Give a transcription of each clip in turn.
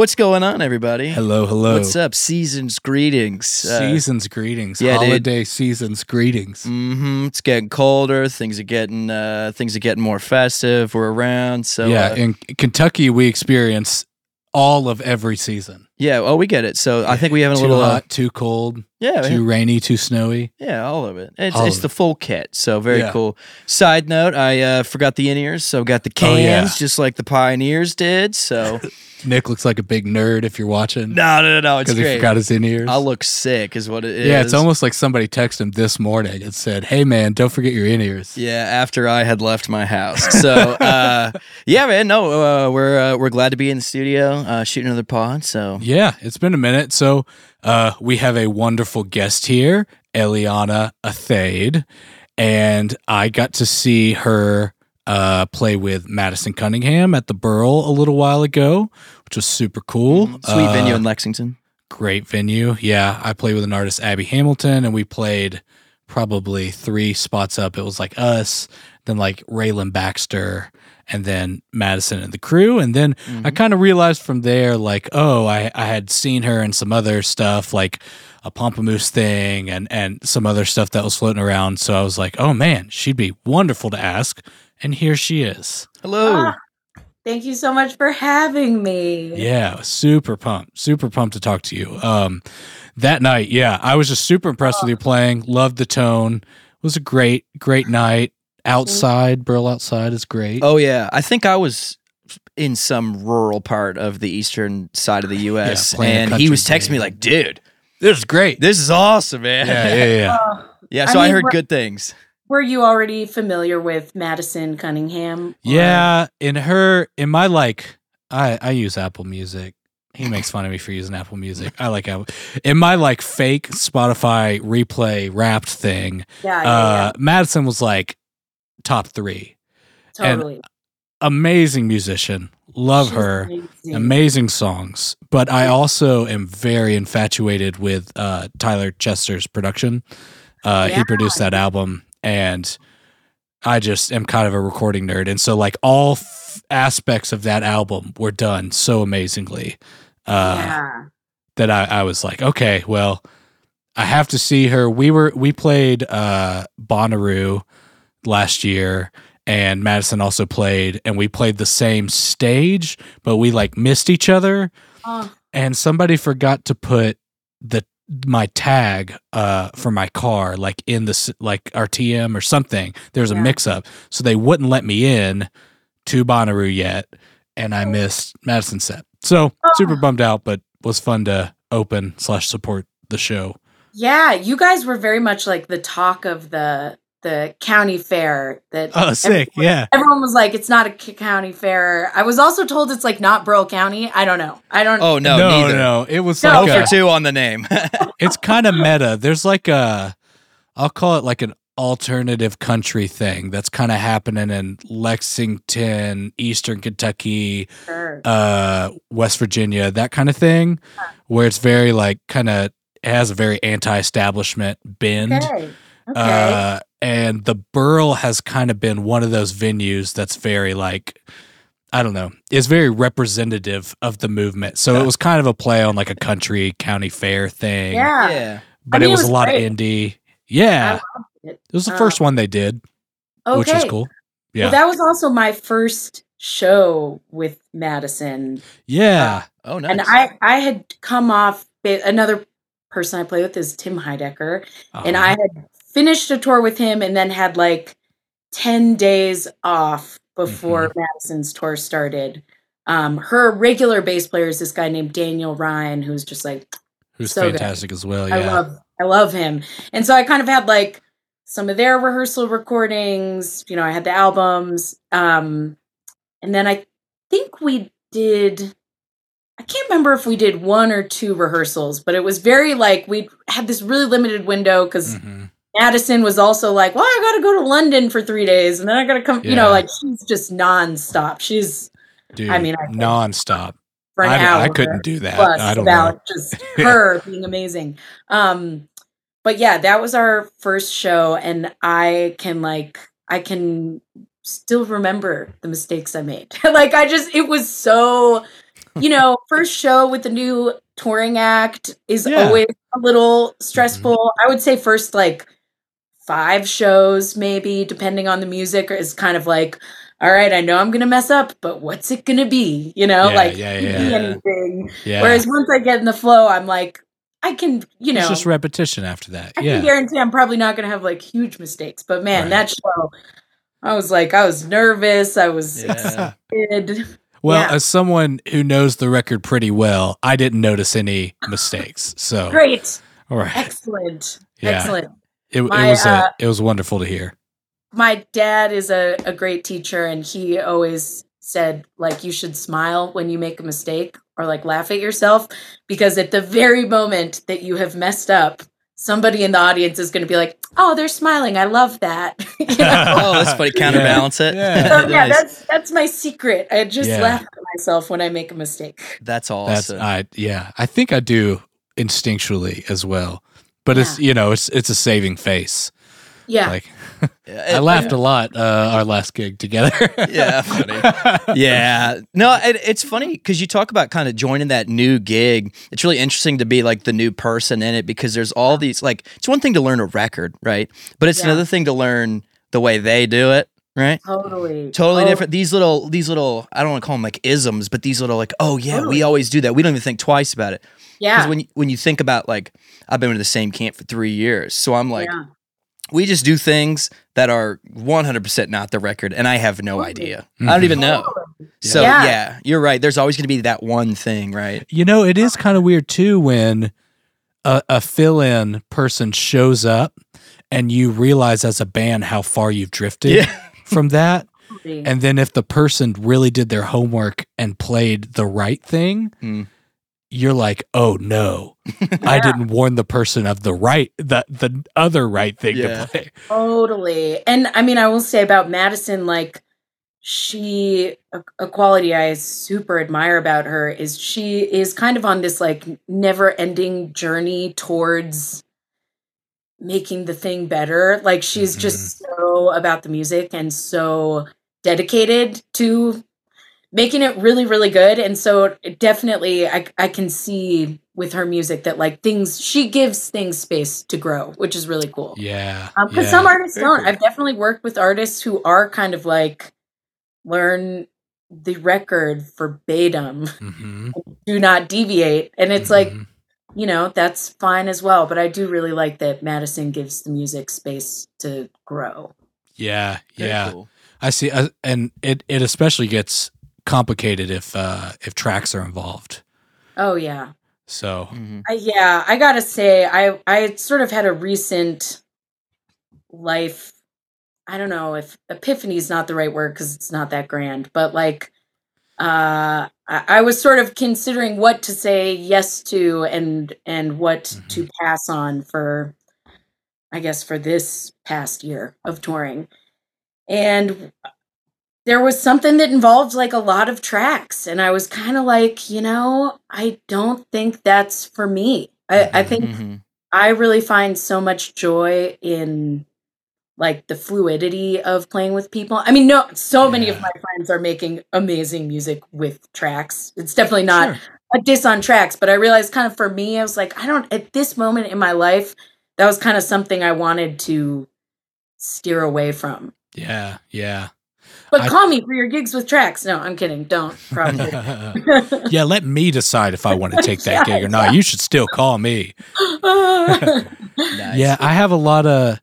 what's going on, everybody? Hello, hello. What's up? Seasons greetings. Uh, Seasons greetings. yeah, dude. Holiday seasons greetings. Mm-hmm. It's getting colder. Things are getting uh, things are getting more festive. We're around. So yeah, uh, in Kentucky we experience all of every season. yeah. Oh, we get it. So I think we have a too little. Uh, hot, too cold, yeah. too rainy, too snowy. Yeah, all of it. It's, it's of the full kit. So very Yeah. cool. Side note: I uh, forgot the in ears, so got the Oh, cans yeah. just like the pioneers did. So Nick looks like a big nerd if you're watching no, no, no, no. It's because he forgot his in ears. I'll look sick, is what it is. yeah, it's almost like somebody texted him this morning and said, "Hey man, don't forget your in ears." Yeah, after I had left my house. So, uh, yeah, man, no, uh, we're uh, we're glad to be in the studio uh, shooting another pod. So, Yeah, it's been a minute. So uh, we have a wonderful guest here, Eliana Athayde, and I got to see her uh, play with Madison Cunningham at the Burl a little while ago, which was super cool. sweet Uh, venue in Lexington. great venue. Yeah, I played with an artist, Abby Hamilton, and we played probably three spots up. It was like us, then like Raylan Baxter, and then Madison and the crew. And then I kind of realized from there, like, oh, I, I had seen her in some other stuff, like a Pomplamoose thing and, and some other stuff that was floating around. So I was like, oh man, she'd be wonderful to ask. And here she is. Hello. Ah, Thank you so much for having me. Yeah, super pumped, super pumped to talk to you. Um, that night, yeah, I was just super impressed with you playing. Loved the tone. It was a great, great night. Outside, Burl outside is great. Oh yeah, I think I was in some rural part of the eastern side of the U.S. playing a and he was texting me like, "Dude, this is great. this is awesome, man." Yeah, yeah, yeah. Uh, Yeah, So I, mean, heard good things. Were you already familiar with Madison Cunningham? or- Yeah, in her, in my like, I I use Apple Music. He makes fun of me for using Apple Music. I like Apple. In my like fake Spotify replay wrapped thing, Yeah, yeah, uh, Madison was like top three. yeah, totally. Amazing musician. Love She's her. amazing. amazing songs but i also am very infatuated with uh tyler chester's production uh he produced that album and i just am kind of a recording nerd. And so like all f- aspects of that album were done so amazingly uh yeah. that I, I was like okay well i have to see her. We were we played uh bonnaroo last year and madison also played and we played the same stage but we like missed each other. Oh, and somebody forgot to put the my tag uh for my car like in the like RTM or something there's a Yeah. mix up so they wouldn't let me in to Bonnaroo yet and I missed Madison set so Oh. super bummed out but was fun to open slash support the show yeah, you guys were very much like the talk of the the county fair. That oh sick everyone, yeah everyone was like, "It's not a county fair." I was also told it's like not Burl County. I don't know. I don't. Know. Oh no, no neither. no it was No, No like for a, two on the name. it's kind of meta there's like a I'll call it like an alternative country thing that's kind of happening in Lexington, Eastern Kentucky, Sure. uh, West Virginia, that kind of thing, where it's very like kind of has a very anti-establishment bend. okay. Okay. Uh, and the Burl has kind of been one of those venues that's very like I don't know, is very representative of the movement. So Yeah. it was kind of a play on like a country county fair thing. yeah. yeah. But I mean, it was, it was a lot great. of indie. Yeah. It. It was the Uh, first one they did, Okay. which was cool. Yeah. Well, that was also my first show with Madison, yeah. Oh nice. and I I had come off. Another person I play with is Tim Heidecker, and Uh-huh. I had finished a tour with him, and then had like ten days off before Mm-hmm. Madison's tour started. Um, her regular bass player is this guy named Daniel Ryan, who's just like who's so good. fantastic as well. Yeah. I love I love him. And so I kind of had like some of their rehearsal recordings, you know, I had the albums. Um and then I think we did I can't remember if we did one or two rehearsals, but it was very like we had this really limited window cuz Mhm. Madison was also like, "Well, I got to go to London for 3 days and then I got to come, you know, like she's just nonstop. She's Dude, I mean, I- nonstop. for an I, hour. I couldn't do that. plus I don't know. just her being amazing. Um, but yeah, that was our first show, and I can like I can still remember the mistakes I made. like I just it was so you know, first show with the new touring act is Yeah. always a little stressful. I would say first like five shows, maybe, depending on the music, is kind of like, all right, I know I'm gonna mess up, but what's it gonna be? You know, Yeah, like yeah, yeah. Anything. Whereas once I get in the flow, I'm like, I can, you know, it's just repetition after that. I can guarantee I'm probably not going to have like huge mistakes. But man, Right. that show, I was like, I was nervous. I was Yeah. excited. Well, Yeah. as someone who knows the record pretty well, I didn't notice any mistakes. So, Great, all right. excellent, Yeah. excellent. It, My, it was uh, it was wonderful to hear. My dad is a, a great teacher, and he always said like you should smile when you make a mistake or like laugh at yourself because at the very moment that you have messed up somebody in the audience is going to be like oh they're smiling i love that You know? Oh, that's funny. Counterbalance it. Yeah. So, yeah, Nice. that's that's my secret. I just Yeah. laugh at myself when I make a mistake. That's That's awesome. I yeah. I think I do instinctually as well. But it's you know, it's it's a saving face. Yeah, Like I laughed a lot uh our last gig together. Yeah, funny. yeah. No, it, it's funny because you talk about kind of joining that new gig. It's really interesting to be like the new person in it because there's all these, like, it's one thing to learn a record, right? But it's Yeah. another thing to learn the way they do it, right? totally, Totally Oh, different. These little, these little, I don't want to call them like isms, but these little, like, oh, yeah, Totally. we always do that. We don't even think twice about it. Because Yeah, when, you, when you think about, like, I've been with the same camp for three years. So I'm like, yeah. we just do things that are 100% not the record and i have no Totally. idea i don't even know Totally. so Yeah. yeah. you're right there's always going to be that one thing right You know, it is kind of weird too when a, a fill in person shows up and you realize as a band how far you've drifted Yeah. From that. And then if the person really did their homework and played the right thing, Hmm. you're like, oh no, I didn't warn the person of the right, the, the other right thing Yeah. to play. Totally. And I mean, I will say about Madison, like, she, a, a quality I super admire about her is she is kind of on this, like, never ending journey towards making the thing better. Like, she's just so about the music and so dedicated to making it really, really good. And so, definitely, I, I can see with her music that, like, things, she gives things space to grow, which is really cool. Yeah. Because yeah. some artists don't. I've definitely worked with artists who are kind of like learn the record verbatim, Mhm. do not deviate. And it's like, Mhm. you know, that's fine as well. But I do really like that Madison gives the music space to grow. Yeah. Very Yeah. cool. I see. Uh, and it, it especially gets complicated if, uh, if tracks are involved. Oh, yeah. So, Mhm. I, yeah, I gotta say, I I sort of had a recent life. I don't know if epiphany is not the right word because it's not that grand, but like, uh, I, I was sort of considering what to say yes to and and what to pass on for, I guess, for this past year of touring, and there was something that involved like a lot of tracks and i was kind of like you know i don't think that's for me. I, I think Mhm. i really find so much joy in like the fluidity of playing with people. I mean no so many of my friends are making amazing music with tracks. It's definitely not Sure. a diss on tracks but i realized kind of for me i was like i don't at this moment in my life that was kind of something i wanted to steer away from yeah. Yeah. but I- call me for your gigs with tracks. No, I'm kidding. Don't. Probably. yeah, let me decide if I want to take that Yeah, gig or not. You should still call me. Nice. Yeah, I have a lot of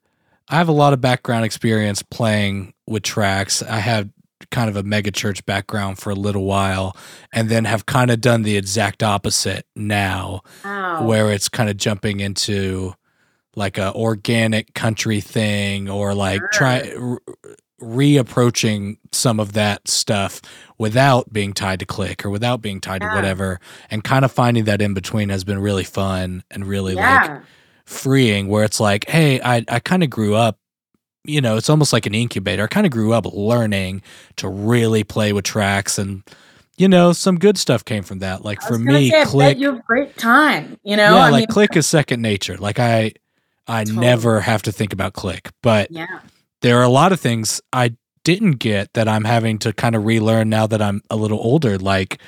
I have a lot of background experience playing with tracks. I had kind of a mega church background for a little while and then have kind of done the exact opposite now wow. where it's kind of jumping into like a organic country thing or like try reapproaching some of that stuff without being tied to click or without being tied Yeah. to whatever and kind of finding that in between has been really fun and really like freeing where it's like hey i, I kind of grew up you know it's almost like an incubator i kind of grew up learning to really play with tracks and you know some good stuff came from that like for me say, click you have great time. You know. yeah I like mean, click is second nature like i i Totally. never have to think about click but Yeah. there are a lot of things i didn't get that i'm having to kind of relearn now that i'm a little older like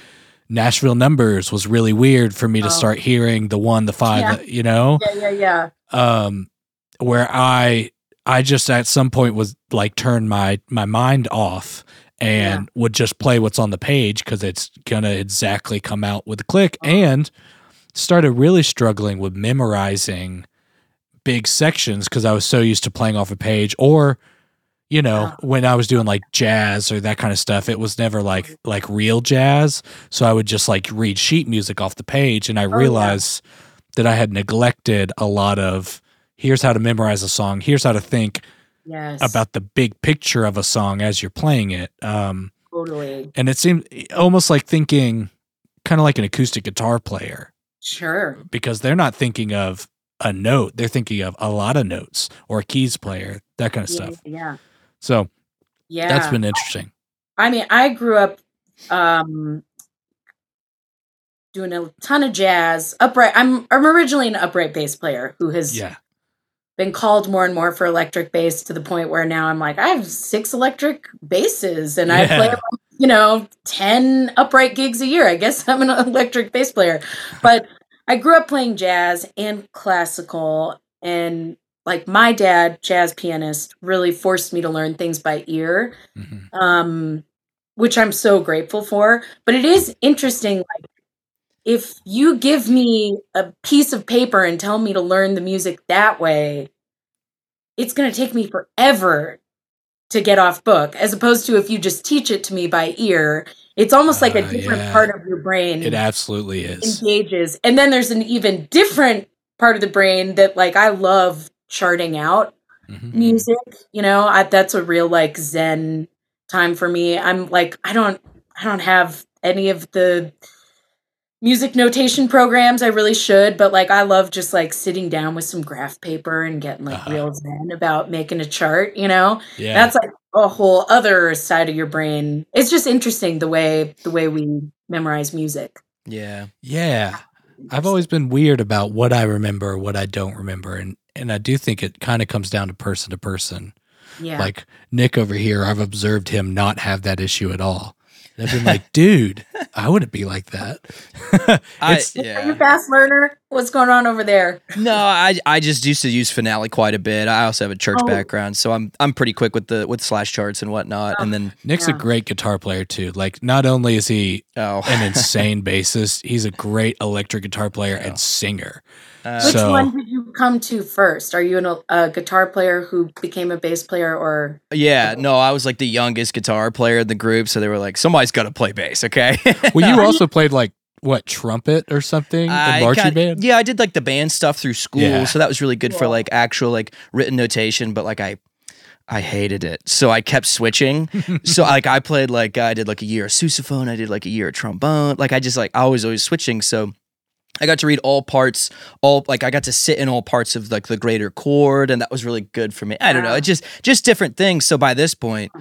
Nashville numbers was really weird for me to Oh. start hearing the one, the five, Yeah. you know, Yeah, yeah, yeah. um, where I, I just at some point was like turn my my mind off and would just play what's on the page because it's gonna exactly come out with a click Uh-huh. and started really struggling with memorizing big sections because I was so used to playing off a page or you know Yeah. when I was doing like jazz or that kind of stuff it was never like like real jazz so I would just like read sheet music off the page and I Oh, yeah. realized that I had neglected a lot of here's how to memorize a song here's how to think Yes. about the big picture of a song as you're playing it um totally. and it seemed almost like thinking kind of like an acoustic guitar player Sure. because they're not thinking of a note they're thinking of a lot of notes or a keys player that kind of stuff yeah. so Yeah. that's been interesting I mean, I grew up um doing a ton of jazz. Upright I'm I'm originally an upright bass player who has yeah been called more and more for electric bass to the point where now I'm like, I have six electric basses and I play, you know, 10 upright gigs a year. I guess I'm an electric bass player. But I grew up playing jazz and classical. And like my dad, jazz pianist, really forced me to learn things by ear, Mhm. um, which I'm so grateful for. But it is interesting, like, if you give me a piece of paper and tell me to learn the music that way, it's going to take me forever to get off book, as opposed to if you just teach it to me by ear. It's almost like a Ah, different yeah. part of your brain it absolutely is engages. And then there's an even different part of the brain that, like, I love charting out Mhm. music you know I, that's a real like zen time for me i'm like i don't i don't have any of the music notation programs i really should but like i love just like sitting down with some graph paper and getting like Uh-huh. real zen about making a chart you know yeah that's like a whole other side of your brain it's just interesting the way the way we memorize music Yeah. yeah I've always been weird about what I remember, what I don't remember, and and I do think it kind of comes down to person to person. yeah Like Nick over here, I've observed him not have that issue at all. And I've been like, dude, I wouldn't be like that. I, It's- are you fast learner what's going on over there No, I I just used to use Finale quite a bit. I also have a church Oh. background, so I'm I'm pretty quick with the with slash charts and whatnot. And then Nick's a great guitar player too. Like, not only is he oh, an insane bassist, he's a great electric guitar player Yeah. and singer. Uh, Which So- one did you come to first? Are you an, a guitar player who became a bass player, or yeah, no, I was like the youngest guitar player in the group, so they were like, somebody's got to play bass, okay? Well, you also played like what trumpet or something I in marching kinda- band. Yeah, I did like the band stuff through school, Yeah. so that was really good for like actual like written notation. But like I, I hated it, so I kept switching. so like I played like I did like a year of sousaphone, I did like a year of trombone. Like I just like I was always switching. So I got to read all parts, all like I got to sit in all parts of like the greater chord, and that was really good for me. I don't know, Wow. it just just different things. So by this point.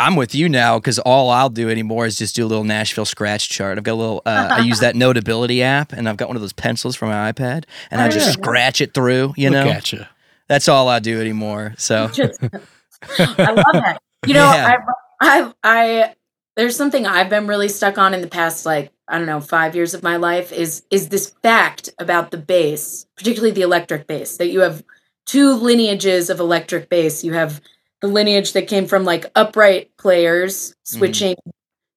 I'm with you now because all I'll do anymore is just do a little Nashville scratch chart. I've got a little, uh, I use that Notability app, and I've got one of those pencils from my iPad, and I Oh, just yeah. scratch it through. You Look know, at you. that's all I do anymore. So just? I love that. You know, Yeah. I, I, I, there's something I've been really stuck on in the past, like I don't know, five years of my life is is this fact about the bass, particularly the electric bass, that you have two lineages of electric bass. You have the lineage that came from like upright players switching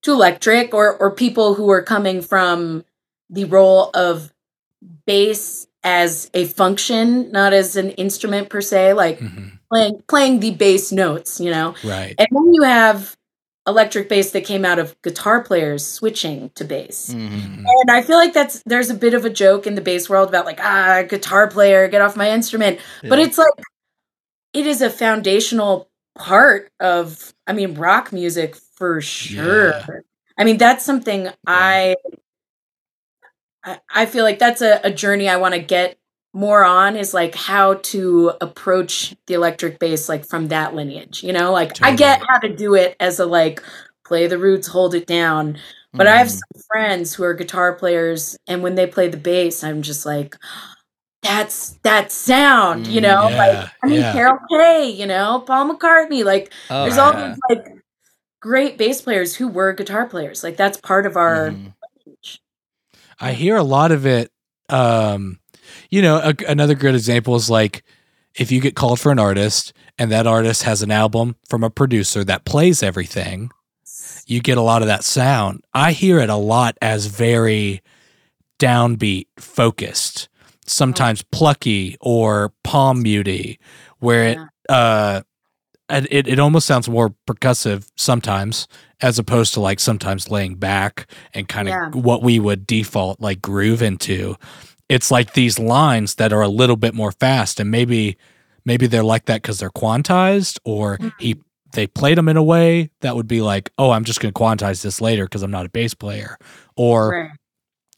to electric, or or people who are coming from the role of bass as a function, not as an instrument per se, like Mhm. playing playing the bass notes, you know. Right. And then you have electric bass that came out of guitar players switching to bass. mhm. Mhm. And I feel like that's there's a bit of a joke in the bass world about like ah guitar player get off my instrument. But it's like it is a foundational part of I mean rock music for sure. Yeah. I mean that's something I I I feel like that's a, a journey I want to get more on is like how to approach the electric bass like from that lineage. You know, like I get how to do it as a like play the roots, hold it down. But I have Mhm. some friends who are guitar players, and when they play the bass, I'm just like, that's that sound, you Mm, know? like, I mean, yeah. Carol Kaye, you know, Paul McCartney. Like, Oh, there's all yeah. these like great bass players who were guitar players. Like, that's part of our stage. I hear a lot of it. Um, you know, a, another good example is like if you get called for an artist and that artist has an album from a producer that plays everything, you get a lot of that sound. I hear it a lot as very downbeat focused, sometimes plucky or palm muty, where it uh it it almost sounds more percussive sometimes as opposed to like sometimes laying back and kind of Yeah. what we would default like groove into. It's like these lines that are a little bit more fast and maybe maybe they're like that cuz they're quantized or he they played them in a way that would be like, "Oh, I'm just going to quantize this later because I'm not a bass player." Or Right.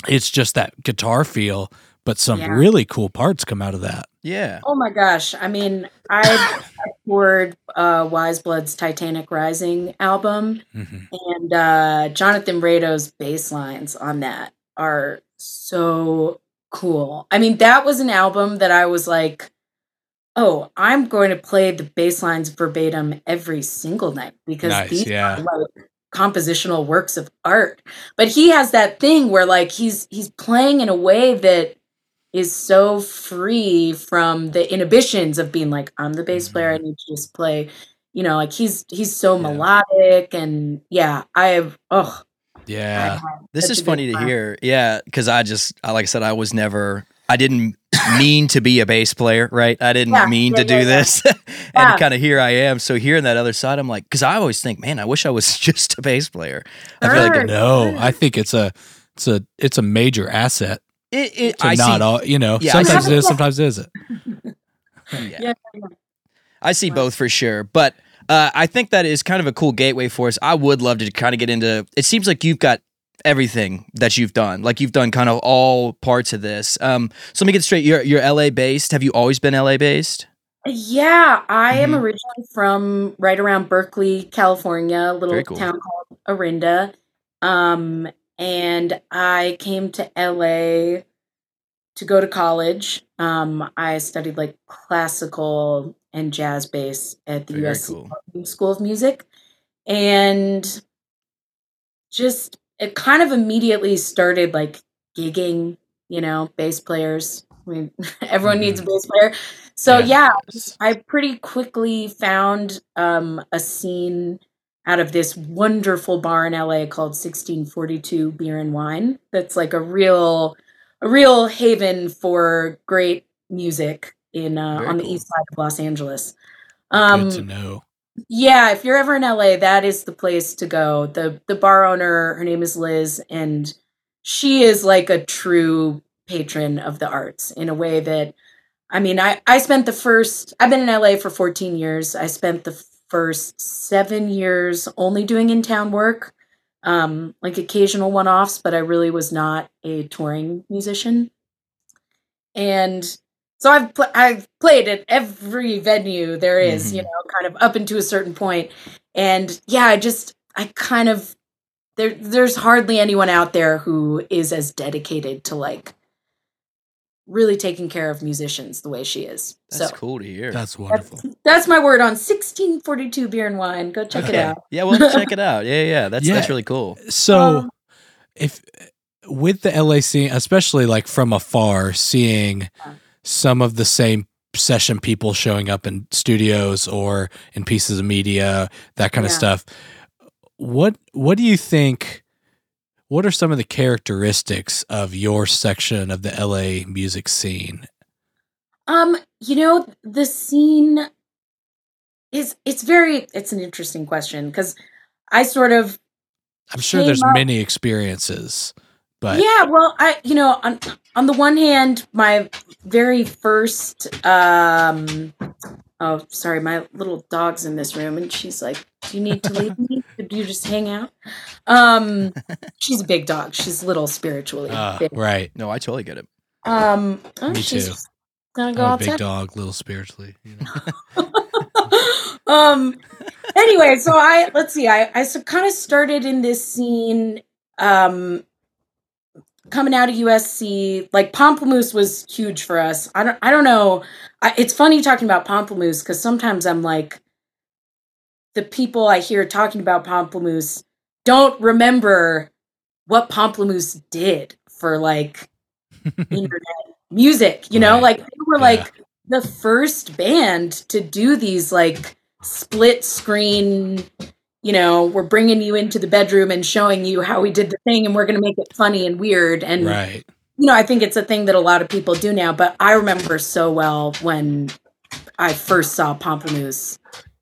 it's just that guitar feel, but some Yeah. really cool parts come out of that. Yeah. Oh my gosh. I mean, I I toured uh Weyes Blood's Titanic Rising album Mhm. and uh Jonathan Rado's bass lines on that are so cool. I mean, that was an album that I was like, oh, I'm going to play the bass lines verbatim every single night because Nice, these yeah. are like compositional works of art. But he has that thing where like he's he's playing in a way that is so free from the inhibitions of being like I'm the bass player I need to just play you know like he's he's so Mm-hmm. Yeah. melodic and yeah I have oh Yeah. This is funny to time. hear. Yeah, because I just, I, like I said, I was never, I didn't mean to be a bass player, right? I didn't Yeah, mean yeah, to do yeah, yeah. this. and Yeah. kind of here I am. So hearing that other side, I'm like, because I always think, man, I wish I was just a bass player. I feel like Sure. No, I think it's a it's a it's a major asset it, it to I not see, all you know. Yeah, sometimes see- it is, sometimes it isn't. yeah. yeah, yeah. I see both for sure, but uh, I think that is kind of a cool gateway for us. I would love to kind of get into. It seems like you've got everything that you've done. Like you've done kind of all parts of this. Um, so let me get straight. You're you're LA based. Have you always been LA based? Yeah, I am Mhm. originally from right around Berkeley, California, a little cool. town called Orinda. Um, and I came to LA to go to college. Um, I studied like classical and jazz bass at the Very USC cool. School of Music. And just it kind of immediately started like gigging, you know, bass players. I mean, everyone needs a bass player. So Yeah. yeah, I pretty quickly found um, a scene out of this wonderful bar in LA called 1642 Beer and Wine. That's like a real, a real haven for great music in uh, on the cool. east side of Los Angeles. Um, Good to know. yeah, if you're ever in LA, that is the place to go. the The bar owner, her name is Liz, and she is like a true patron of the arts in a way that, I mean, I I spent the first. I've been in LA for 14 years. I spent the first seven years only doing in town work, um, like occasional one offs, but I really was not a touring musician. And so I've pl- I've played at every venue there is, you Mhm. know, kind of up into a certain point. And yeah, I just I kind of there there's hardly anyone out there who is as dedicated to like really taking care of musicians the way she is. That's so cool to hear. That's that's, wonderful. that's my word on 1642 beer and wine. Go check it out. Yeah, well, check it out. Yeah, yeah, that's that's really cool. So Um, if with the LA scene, especially like from afar, seeing some of the same session people showing up in studios or in pieces of media, that kind of stuff. What what do you think? What are some of the characteristics of your section of the LA music scene? Um, you know, the scene is it's very it's an interesting question because I sort of I'm sure there's up- many experiences, but yeah, well, I you know, on on the one hand, my very first um oh sorry, my little dog's in this room and she's like, Do you need to leave me? Could you just hang out? Um she's a big dog. She's little spiritually. uh, right. No, I totally get it. Um oh, Me she's too. just gonna go I'm a outside. big dog, little spiritually. You know? um anyway so i let's see i i kind of started in this scene um coming out of usc like pomplamoose was huge for us i don't i don't know I, it's funny talking about pomplamoose because sometimes i'm like the people i hear talking about pomplamoose don't remember what Pomplamoose did for like internet music, you know, Right. like they were Yeah. like the first band to do these like split screen, you know, we're bringing you into the bedroom and showing you how we did the thing and we're going to make it funny and weird and right. you know, I think it's a thing that a lot of people do now, but I remember so well when I first saw Pomplamoose.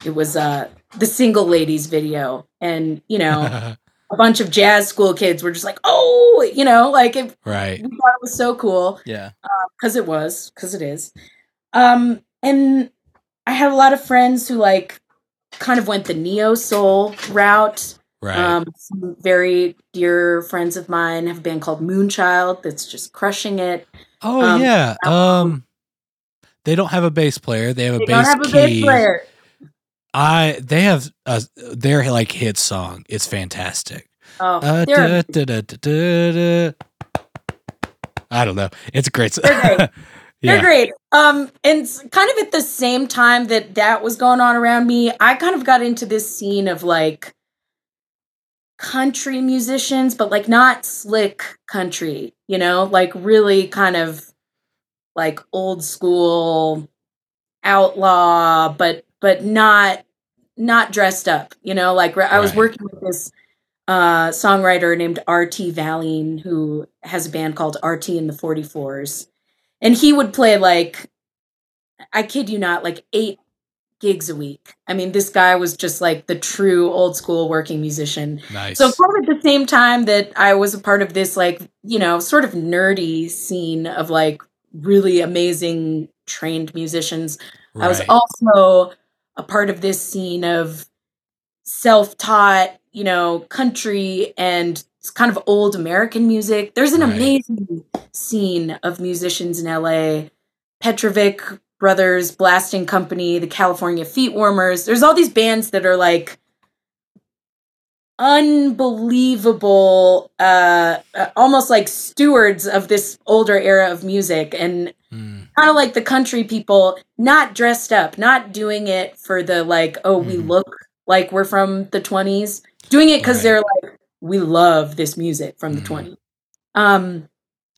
It was uh the single ladies video and, you know, a bunch of jazz school kids were just like, "Oh, you know, like it, right. we thought it was so cool Yeah. because it was, because it is." Um and I had a lot of friends who like kind of went the neo soul route. Right. Um, some very dear friends of mine have a band called Moonchild that's just crushing it. oh um, yeah. Um they don't have a bass player. They have a They bass have a bass player. I they have a, their like hit song. It's fantastic. Oh, Uh, da, da, da. I don't know. It's a great They're great. Um, and kind of at the same time that that was going on around me, I kind of got into this scene of like country musicians, but like not slick country, you know, like really kind of like old school outlaw, but but not not dressed up, you know, like I was working with this uh, songwriter named R.T. Valine, who has a band called R.T. and the 44s. And he would play like, I kid you not, like eight gigs a week. I mean, this guy was just like the true old school working musician. Nice. So, kind of at the same time that I was a part of this, like, you know, sort of nerdy scene of like really amazing trained musicians, I was also a part of this scene of self-taught, you know, country and s- kind of old American music. There's an Right. amazing scene of musicians in LA. Petrovic Brothers, Blasting Company, the California Feet Warmers. There's all these bands that are like unbelievable uh, uh almost like stewards of this older era of music and Mm, kind of like the country people, not dressed up, not doing it for the like, oh, we Mhm. look like we're from the 20s, doing it because Right. they're like, we love this music from the Mhm. 20s. Um,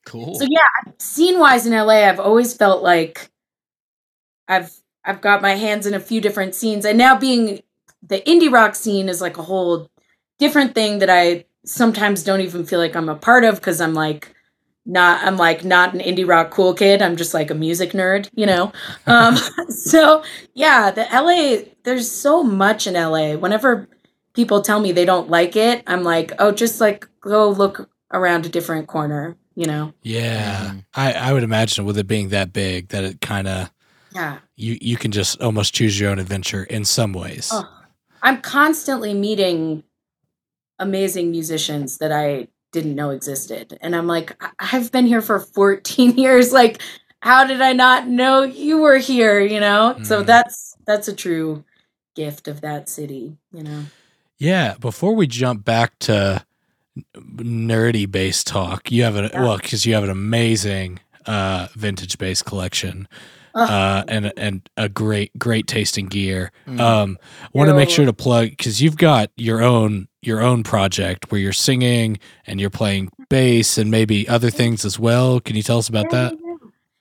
Cool. so yeah, scene wise in LA, I've always felt like I've I've got my hands in a few different scenes, and now being the indie rock scene is like a whole different thing that I sometimes don't even feel like I'm a part of because I'm like not I'm like not an indie rock cool kid. I'm just like a music nerd, you know. Um, so yeah, the LA there's so much in LA. Whenever people tell me they don't like it, I'm like, oh, just like go look around a different corner, you know. yeah. Mhm. I, I would imagine with it being that big that it kind of Yeah. you you can just almost choose your own adventure in some ways. Oh, I'm constantly meeting amazing musicians that I didn't know existed. And I'm like, I- I've been here for 14 years. Like, how did I not know you were here? You know? So Mm. that's that's a true gift of that city, you know. Yeah, before we jump back to nerdy bass talk, you have an Yeah. well because you have an amazing uh, vintage bass collection Ugh. uh, and and a great great tasting gear. Mm. Um, want to make sure to plug because you've got your own your own project where you're singing and you're playing bass and maybe other things as well. Can you tell us about that?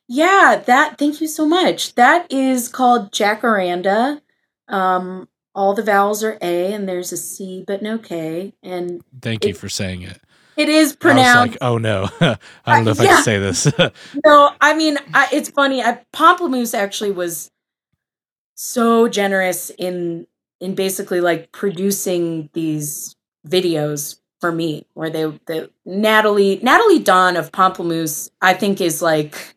Yeah, that thank you so much. That is called Jacaranda. Um all the vowels are A and there's a C but no K. And Thank you for saying it. it is I pronounced was like, oh no, I don't know if I Yeah. can say this. No, I mean, I, it's funny. I, Pomplamoose actually was so generous in in basically like producing these videos for me, where they the Natalie Nataly Dawn of Pomplamoose, I think is like.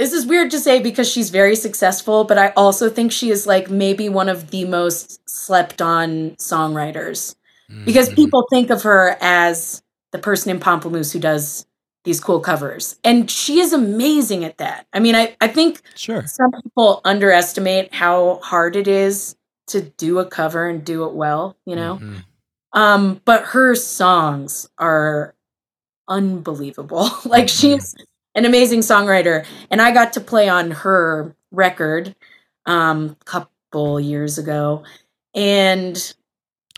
This is weird to say because she's very successful, but I also think she is like maybe one of the most slept on songwriters because Mhm. people think of her as the person in Pomplamoose who does these cool covers. And she is amazing at that. I mean, I, I think sure, some people underestimate how hard it is to do a cover and do it well, you know? Mhm. Um, but her songs are unbelievable. like Mhm. she's an amazing songwriter. And I got to play on her record um a couple years ago. And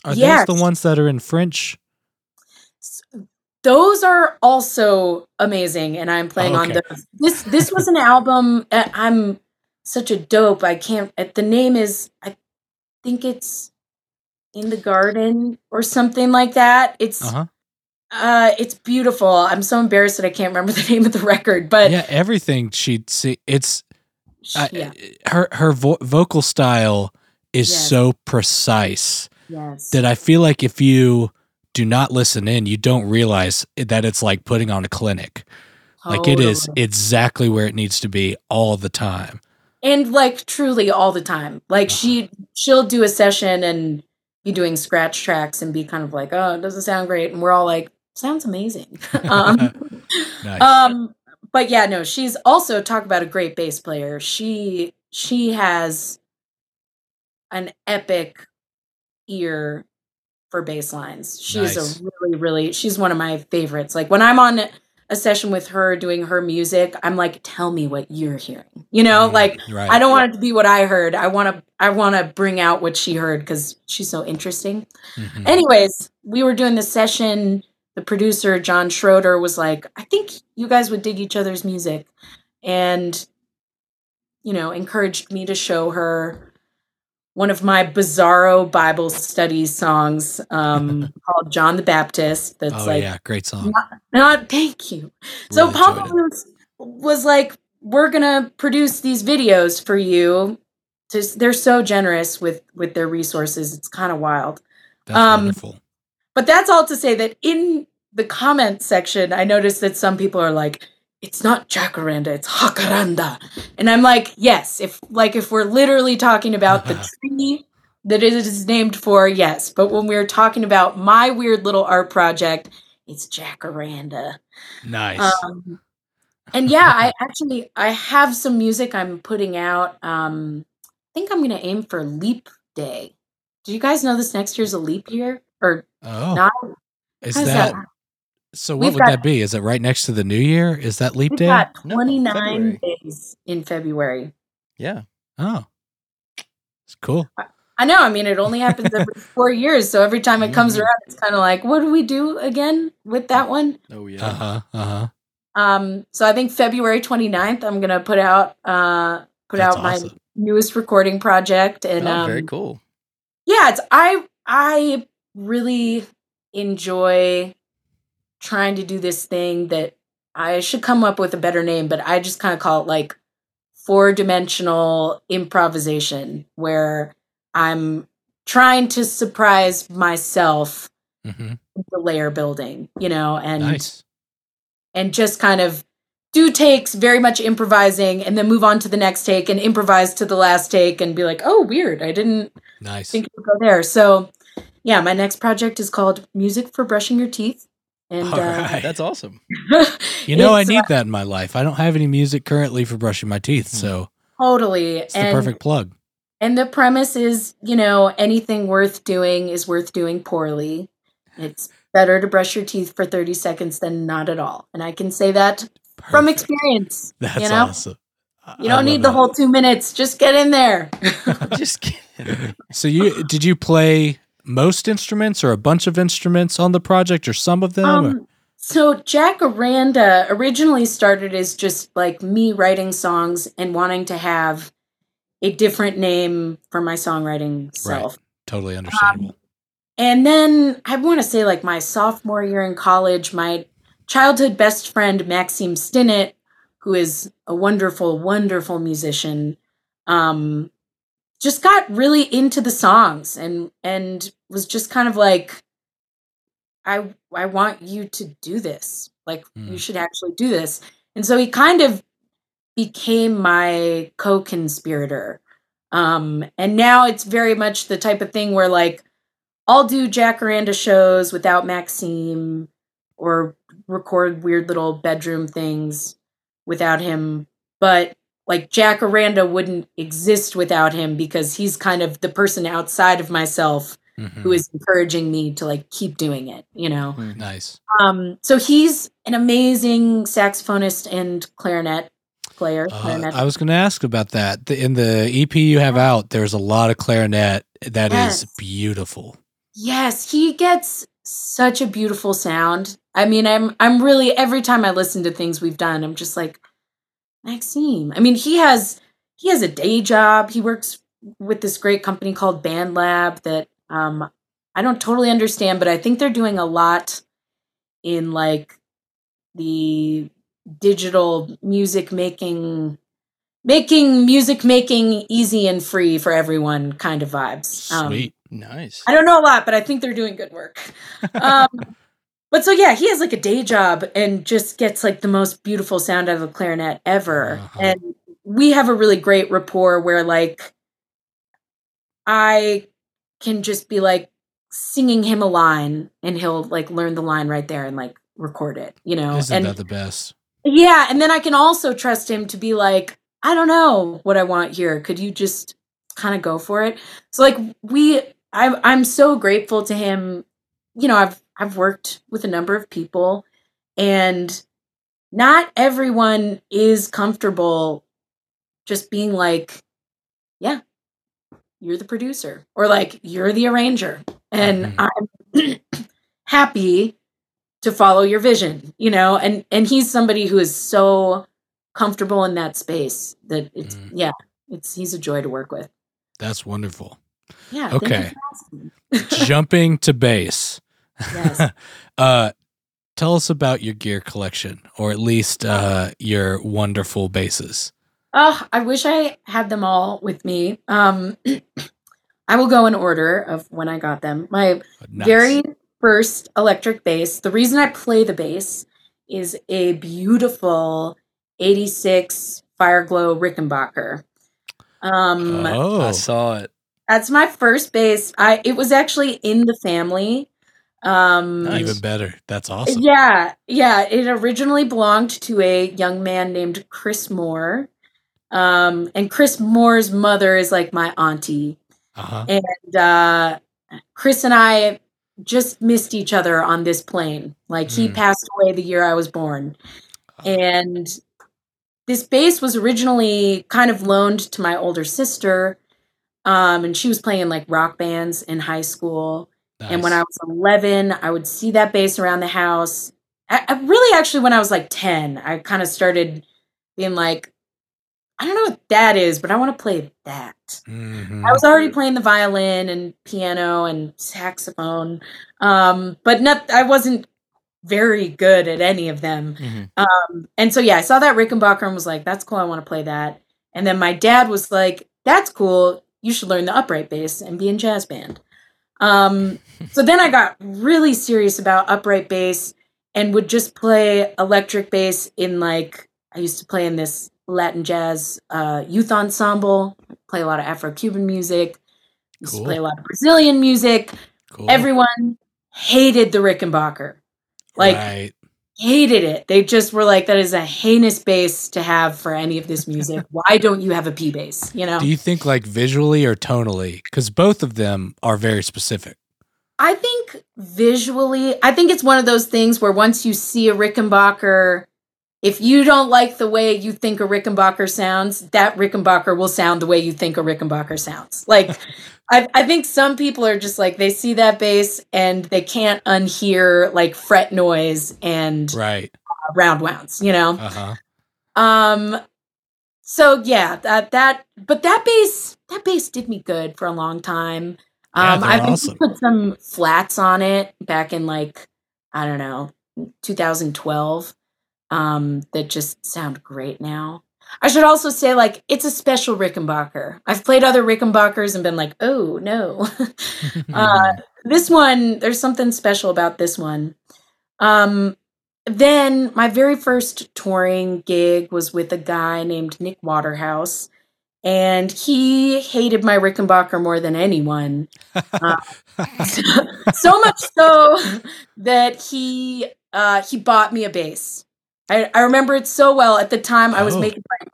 Are Yes. those the ones that are in French? those are also amazing and i'm playing on Okay. those this this was an album uh, i'm such a dope i can't uh, the name is i think it's in the garden or something like that it's Uh-huh. Uh it's beautiful. I'm so embarrassed that i can't remember the name of the record but yeah, everything she'd see it's I, yeah. her her vo- vocal style is Yes. so precise yes. that I feel like if you do not listen in, you don't realize that it's like putting on a clinic. Like it is exactly where it needs to be all the time. and like truly all the time. Like she she'll do a session and be doing scratch tracks and be kind of like oh it doesn't sound great. And we're all like sounds amazing um Nice. um but yeah no she's also talk about a great bass player she she has an epic ear for bass lines she's Nice. a really really she's one of my favorites like when i'm on a session with her doing her music i'm like tell me what you're hearing you know Mm, like right. I don't want it to be what I heard. I want to I want to bring out what she heard cuz she's so interesting. Mhm. Anyways, we were doing the session. The producer John Schroeder was like, "I think you guys would dig each other's music." And you know, encouraged me to show her one of my bizarro Bible study songs um called John the Baptist that's oh like yeah, great song. not thank you. So Really Papa enjoyed was, was like, "We're gonna produce these videos for you." Just they're so generous with with their resources. It's kind of wild. That's um, wonderful. But that's all to say that in the comment section, I noticed that some people are like, "It's not jacaranda, it's jacaranda," and I'm like, "Yes, if like if we're literally talking about the tree." That it is named for, yes. But when we're talking about my weird little art project, it's jacaranda. Nice. Um, and yeah, I actually I have some music I'm putting out. Um, I think I'm going to aim for Leap Day. Do you guys know this next year's a leap year or oh, not? is that, that? so? What We've would got- that be? Is it right next to the New Year? Is that Leap We've Day? got 29 February. days in February. Yeah. Oh, it's cool. I know. I mean, it only happens every four years, so every time it comes around, it's kind of like, what do we do again with that one? Oh yeah. Uh huh. Uh huh. Um, so I think February 29th, I'm gonna put out uh put That's out my awesome. newest recording project, and oh, um, very cool. yeah it's i i really enjoy trying to do this thing that i should come up with a better name but i just kind of call it like four dimensional improvisation where i'm trying to surprise myself hmm with the layer building you know and Nice. and just kind of do takes very much improvising and then move on to the next take and improvise to the last take and be like oh weird i didn't Nice. think it would go there. So, yeah, my next project is called Music for Brushing Your Teeth. And All uh. That's awesome. You know, I it's, need that in my life. I don't have any music currently for brushing my teeth, Hmm. so totally. it's the perfect plug. and the premise is, you know, anything worth doing is worth doing poorly. It's better to brush your teeth for 30 seconds than not at all. And I can say that from experience. That's you know? awesome. You don't need the that. whole two minutes. Just get in there. Just kidding. So you did you play most instruments or a bunch of instruments on the project or some of them? Um, so Jacaranda originally started as just like me writing songs and wanting to have a different name for my songwriting self. totally understandable. And then I want to say like my sophomore year in college, my childhood best friend Maxime Stinnett, who is a wonderful, wonderful musician, um, just got really into the songs and and was just kind of like, I I want you to do this. Like you Hmm. should actually do this. And so he kind of became my co-conspirator. Um, and now it's very much the type of thing where like I'll do Jacaranda shows without Maxime or record weird little bedroom things without him. But like Jacaranda wouldn't exist without him because he's kind of the person outside of myself Mhm. who is encouraging me to like keep doing it, you know. nice. Um so he's an amazing saxophonist and clarinet player. Uh, clarinet. I was going to ask about that. The, in the EP you have out, there's a lot of clarinet that is Yes. beautiful. Yes, he gets such a beautiful sound. I mean, I'm I'm really every time I listen to things we've done, I'm just like Maxime. I mean, he has he has a day job. He works with this great company called BandLab that um I don't totally understand, but I think they're doing a lot in like the digital music making making music making easy and free for everyone kind of vibes. Um, Sweet. Nice. I don't know a lot, but I think they're doing good work. Um, but so yeah, he has like a day job and just gets like the most beautiful sound out of a clarinet ever. Uh-huh. And we have a really great rapport where like I can just be like singing him a line and he'll like learn the line right there and like record it, you know. Isn't and, that the best? Yeah, and then I can also trust him to be like, I don't know what I want here. Could you just kind of go for it? So like we I'm I'm so grateful to him. You know, I've I've worked with a number of people and not everyone is comfortable just being like, yeah, you're the producer or like you're the arranger and mm-hmm. I'm happy to follow your vision, you know? And and he's somebody who is so comfortable in that space that it's mm. yeah, it's he's a joy to work with. That's wonderful. Yeah. Okay. Jumping to bass. Yes. uh, tell us about your gear collection, or at least uh, your wonderful basses. Oh, I wish I had them all with me. Um, I will go in order of when I got them. My nice. very first electric bass. The reason I play the bass is a beautiful 86 Fireglow Rickenbacker. Um, oh, I saw it. That's my first bass. I it was actually in the family. Um nice. even better. That's awesome. Yeah. Yeah, it originally belonged to a young man named Chris Moore. Um and Chris Moore's mother is like my auntie. Uh-huh. And uh Chris and I just missed each other on this plane. Like he mm. passed away the year I was born. And this bass was originally kind of loaned to my older sister um, and she was playing like rock bands in high school. Nice. And when I was 11, I would see that bass around the house. I, I really, actually, when I was like 10, I kind of started being like, I don't know what that is, but I want to play that. Mm-hmm. I was already playing the violin and piano and saxophone, um, but not. I wasn't very good at any of them. Mm-hmm. Um, and so yeah, I saw that Rickenbacker and was like, "That's cool. I want to play that." And then my dad was like, "That's cool you should learn the upright bass and be in jazz band. Um, so then I got really serious about upright bass and would just play electric bass in like I used to play in this Latin jazz uh, youth ensemble, play a lot of Afro Cuban music, used cool. to play a lot of Brazilian music. Cool. Everyone hated the Rickenbacker. Like right hated it. They just were like, that is a heinous bass to have for any of this music. Why don't you have a P bass? You know? Do you think like visually or tonally? Because both of them are very specific. I think visually, I think it's one of those things where once you see a Rickenbacker, if you don't like the way you think a Rickenbacker sounds, that Rickenbacker will sound the way you think a Rickenbacker sounds. Like I, I think some people are just like they see that bass and they can't unhear like fret noise and right uh, round wounds, you know. Uh-huh. Um. So yeah, that that but that bass that bass did me good for a long time. Um, yeah, I awesome. put some flats on it back in like I don't know 2012. Um, that just sound great now. I should also say, like, it's a special Rickenbacker. I've played other Rickenbackers and been like, oh, no. uh, this one, there's something special about this one. Um, then my very first touring gig was with a guy named Nick Waterhouse, and he hated my Rickenbacker more than anyone. Uh, so, so much so that he uh, he bought me a bass. I, I remember it so well. At the time, I was oh. making like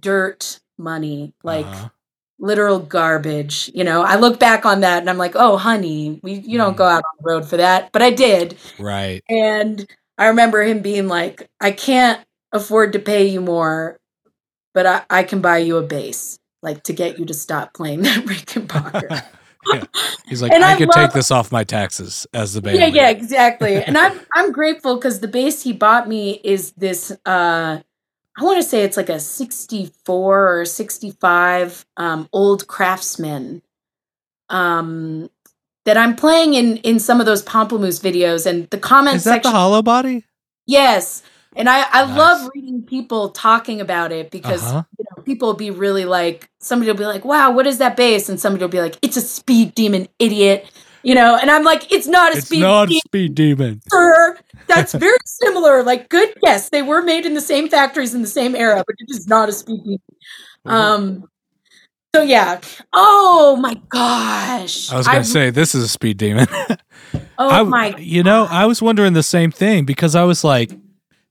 dirt money, like uh-huh. literal garbage. You know, I look back on that and I'm like, oh, honey, we you don't mm. go out on the road for that, but I did. Right. And I remember him being like, I can't afford to pay you more, but I, I can buy you a bass, like to get you to stop playing that Rickenbacker. He's like, And I, I could love- take this off my taxes as the band. yeah, yeah, exactly. And I'm I'm grateful because the bass he bought me is this. uh I want to say it's like a 64 or 65 um, old Kraftsman um, that I'm playing in in some of those Pomplamoose videos, and the comment Is that section. the hollow body? Yes. And I, I Nice. love reading people talking about it because Uh-huh. you know people will be really like somebody will be like, Wow, what is that bass? And somebody will be like, It's a speed demon, idiot. You know, and I'm like, It's not a It's speed not a demon, speed demon. sir. That's very similar. Like, good guess. They were made in the same factories in the same era, but it is not a speed demon. Um so yeah. Oh my gosh. I was gonna say this is a speed demon. Oh I, my you know, I was wondering the same thing because I was like,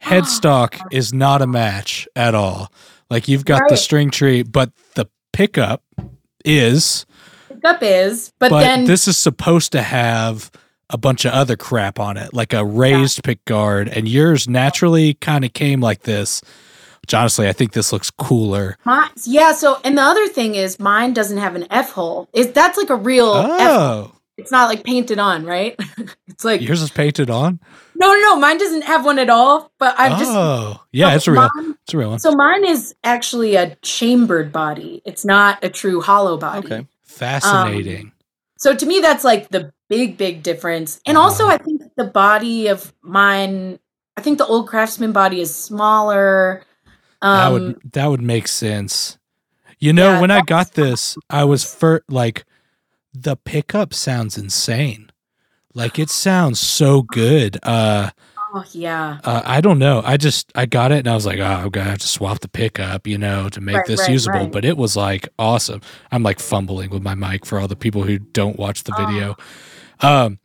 headstock is not a match at all. Like you've got the string tree, but the pickup is. pickup is, but, But then this is supposed to have a bunch of other crap on it, like a raised pick guard, and yours naturally kind of came like this. Which honestly, I think this looks cooler. My, yeah, so and the other thing is mine doesn't have an F hole. Is that's like a real F Oh, it's not like painted on, right? it's like yours is painted on. No no no, mine doesn't have one at all. But I'm just oh, yeah, it's real. mine- It's a real one. so mine is actually a chambered body. It's not a true hollow body. Okay. Fascinating. So to me that's like the big, big difference. And also Uh-huh. I think the body of mine I think the old Kraftsman body is smaller. that Um would that would make sense. You know, yeah, when I got this, I was for like the pickup sounds insane. Like it sounds so good. Uh oh yeah. uh, I don't know. I just I got it and I was like, oh, I'm gonna have to swap the pickup, you know, to make Right, this right, usable. right. But it was like awesome. I'm like fumbling with my mic for all the people who don't watch the Oh. video. Um,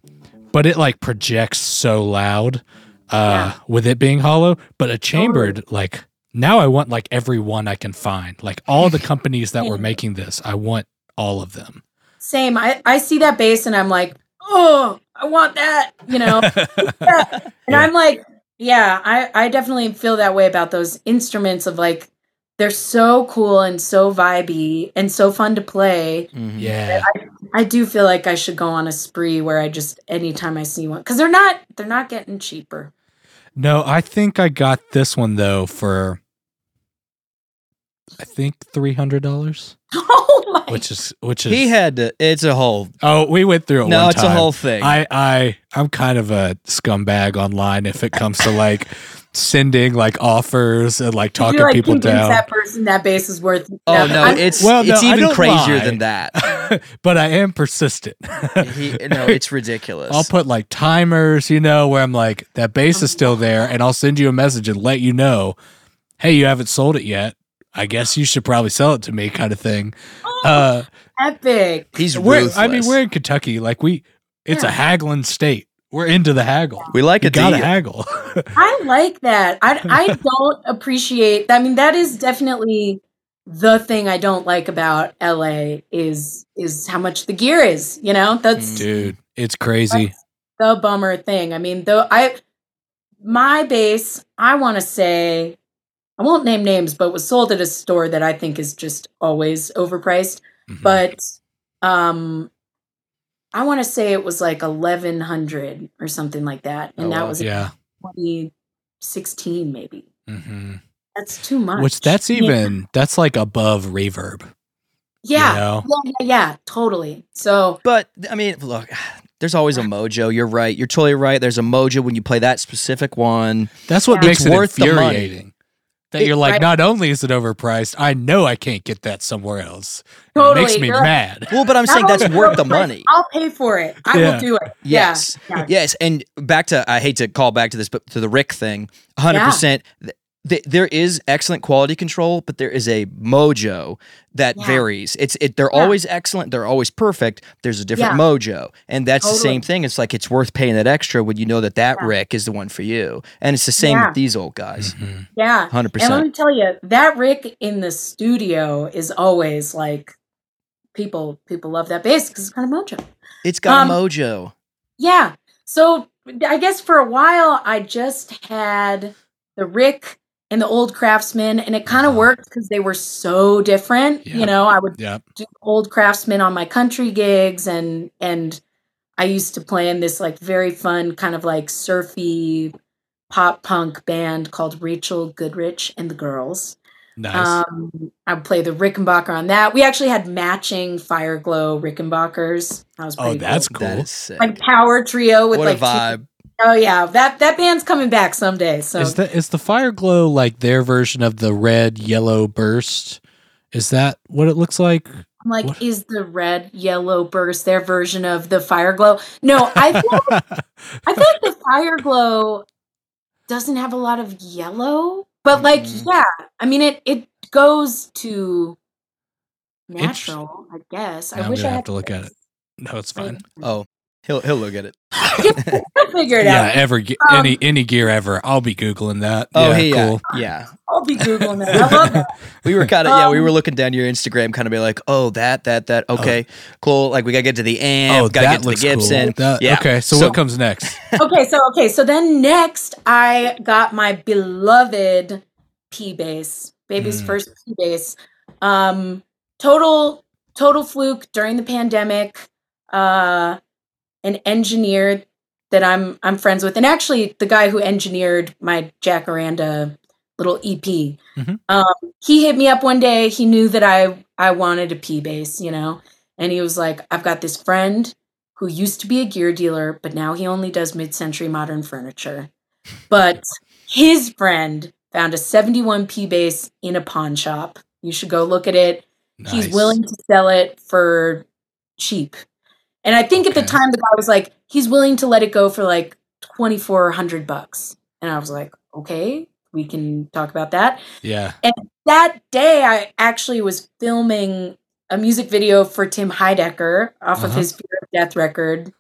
but it like projects so loud, uh, with it being hollow. But a chambered, like now I want like every one I can find. Like all the companies that were making this, I want all of them. Same. I, I see that bass and I'm like, oh, I want that, you know. yeah. And yeah. I'm like, yeah, I I definitely feel that way about those instruments of like they're so cool and so vibey and so fun to play. Mm-hmm. Yeah. I, I, do feel like I should go on a spree where I just anytime I see one cuz they're not they're not getting cheaper. No, I think I got this one though for I think $300. like, which is which is he had to. It's a whole. Oh, we went through it. No, it's time. a whole thing. I I I'm kind of a scumbag online if it comes to like sending like offers and like talking like, people down. That person that base is worth. Oh no, it's well, it's no, even crazier lie. than that. but I am persistent. he, no, it's ridiculous. I'll put like timers, you know, where I'm like that base is still there, and I'll send you a message and let you know, hey, you haven't sold it yet. I guess you should probably sell it to me, kind of thing. Uh, epic. He's we're, ruthless. I mean, we're in Kentucky, like we, it's a haggling state. We're into the haggle. we like You it. gotta to haggle. I like that. I I don't appreciate. I mean, that is definitely the thing I don't like about LA is is how much the gear is. You know, that's Dude, it's crazy. the bummer thing. I mean, though I my base, I want to say I won't name names, but was sold at a store that I think is just always overpriced. Mhm. But um I want to say it was like 1100 or something like that. And Oh, that was yeah. 2016 maybe. hmm That's too much. Which that's Yeah. even, that's like above reverb. Yeah. You know? Yeah, yeah, yeah, totally. So But I mean, look, there's always a mojo. You're right. You're totally right. There's a mojo when you play that specific one. That's what Yeah. makes It's it worth the money. infuriating. That It- you're like, right. not only is it overpriced, I know I can't get that somewhere else. Totally. It makes me You're like, mad. Well, but I'm not saying that's worth the money. I'll pay for it. I Yeah. will do it. Yes. Yeah. yeah. Yes, and back to I hate to call back to this, but to the Rick thing, 100. percent th- There is excellent quality control, but there is a mojo that Yeah. varies. It's it. They're Yeah. always excellent. They're always perfect. There's a different Yeah. mojo, and that's the same thing. It's like it's worth paying that extra when you know that that Yeah. Rick is the one for you, and it's the same Yeah. with these old guys. Mhm. Yeah. 100. percent. And let percent me tell you, that Rick in the studio is always like people people love that bass because it's kind of mojo. It's got Um, a mojo. Yeah. So I guess for a while I just had the Rick and the old Kraftsman and it kind of worked because they were so different Yeah. you know i would Yep. do old craftsmen on my country gigs and and i used to play in this like very fun kind of like surfy pop punk band called rachel goodrich and the girls Nice. um i would play the rickenbacker on that we actually had matching fire glow rickenbackers that was oh, that's cool. cool. That is sick. like power trio with what like a vibe. Oh yeah that that band's coming back someday so Is that is the fire glow like their version of the red yellow burst? Is that what it looks like? I'm like, What? is the red yellow burst their version of the fire glow? No, I feel, I feel like the fire glow doesn't have a lot of yellow, but like, Mhm. yeah, I mean, it it goes to natural, I guess. I I'm wish I have had to look at it. No, it's fine. Oh, he'll he'll look at it. I'll figure it Yeah, out. ever Um, any any gear ever. I'll be googling that. Oh, yeah, hey, yeah, cool. yeah. I'll be googling it. I love that. We were kind of yeah. We Um, were looking down your Instagram, kind of be like, oh, that, that, that. Okay, cool. Like we gotta get to the amp. Oh, gotta that get to the looks Gibson. cool. That- Yeah. Okay, so, So- what comes next? okay, so okay, so then next I got my beloved P bass, baby's Mm. first P bass. Um, total total fluke during the pandemic. Uh, an engineer that I'm I'm friends with, and actually the guy who engineered my Jacaranda little EP. Mhm. Um, he hit me up one day. He knew that I I wanted a P bass, you know, and he was like, "I've got this friend who used to be a gear dealer, but now he only does mid-century modern furniture. But his friend found a 71 P bass in a pawn shop. You should go look at it. He's willing to sell it for cheap. And I think at the time the guy was like, he's willing to let it go for like 2400 bucks. And I was like, okay, we can talk about that Yeah. And that day I actually was filming a music video for Tim Heidecker off of Uh-huh. his Fear of Death record.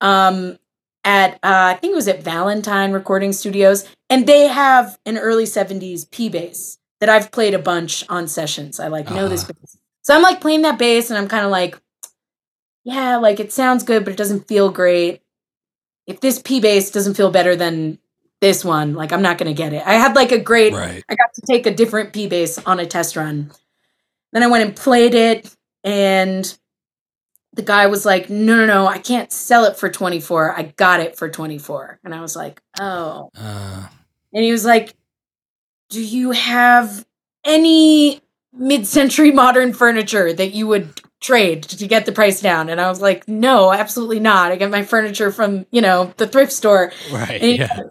Um at uh, I think it was at Valentine Recording Studios, and they have an early 70s P bass that I've played a bunch on sessions. I like know this Uh-huh. bass. So I'm like playing that bass and I'm kind of like, yeah, like it sounds good, but it doesn't feel great. If this P bass doesn't feel better than this one, like I'm not gonna get it. I had like a great Right. I got to take a different P bass on a test run. Then I went and played it, and the guy was like, "No, no, no, I can't sell it for 24. I got it for 24." And I was like, "Oh." Uh, And he was like, "Do you have any mid-century modern furniture that you would trade to get the price down?" And I was like, "No, absolutely not. I get my furniture from, you know, the thrift store." right. He Yeah.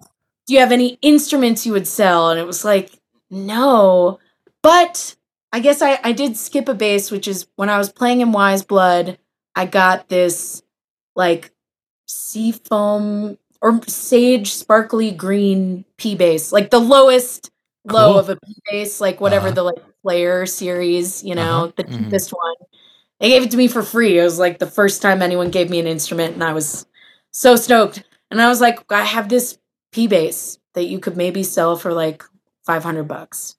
Do you have any instruments you would sell? And it was like, no. But I guess I, I did skip a bass, which is when I was playing in Weyes Blood, I got this like sea foam or sage sparkly green P bass, like the lowest low of a P bass, like whatever Uh-huh. the like player series, you know, Uh-huh. the Mhm. one. They gave it to me for free. It was like the first time anyone gave me an instrument, and I was so stoked. And I was like, I have this P bass that you could maybe sell for like 500 bucks.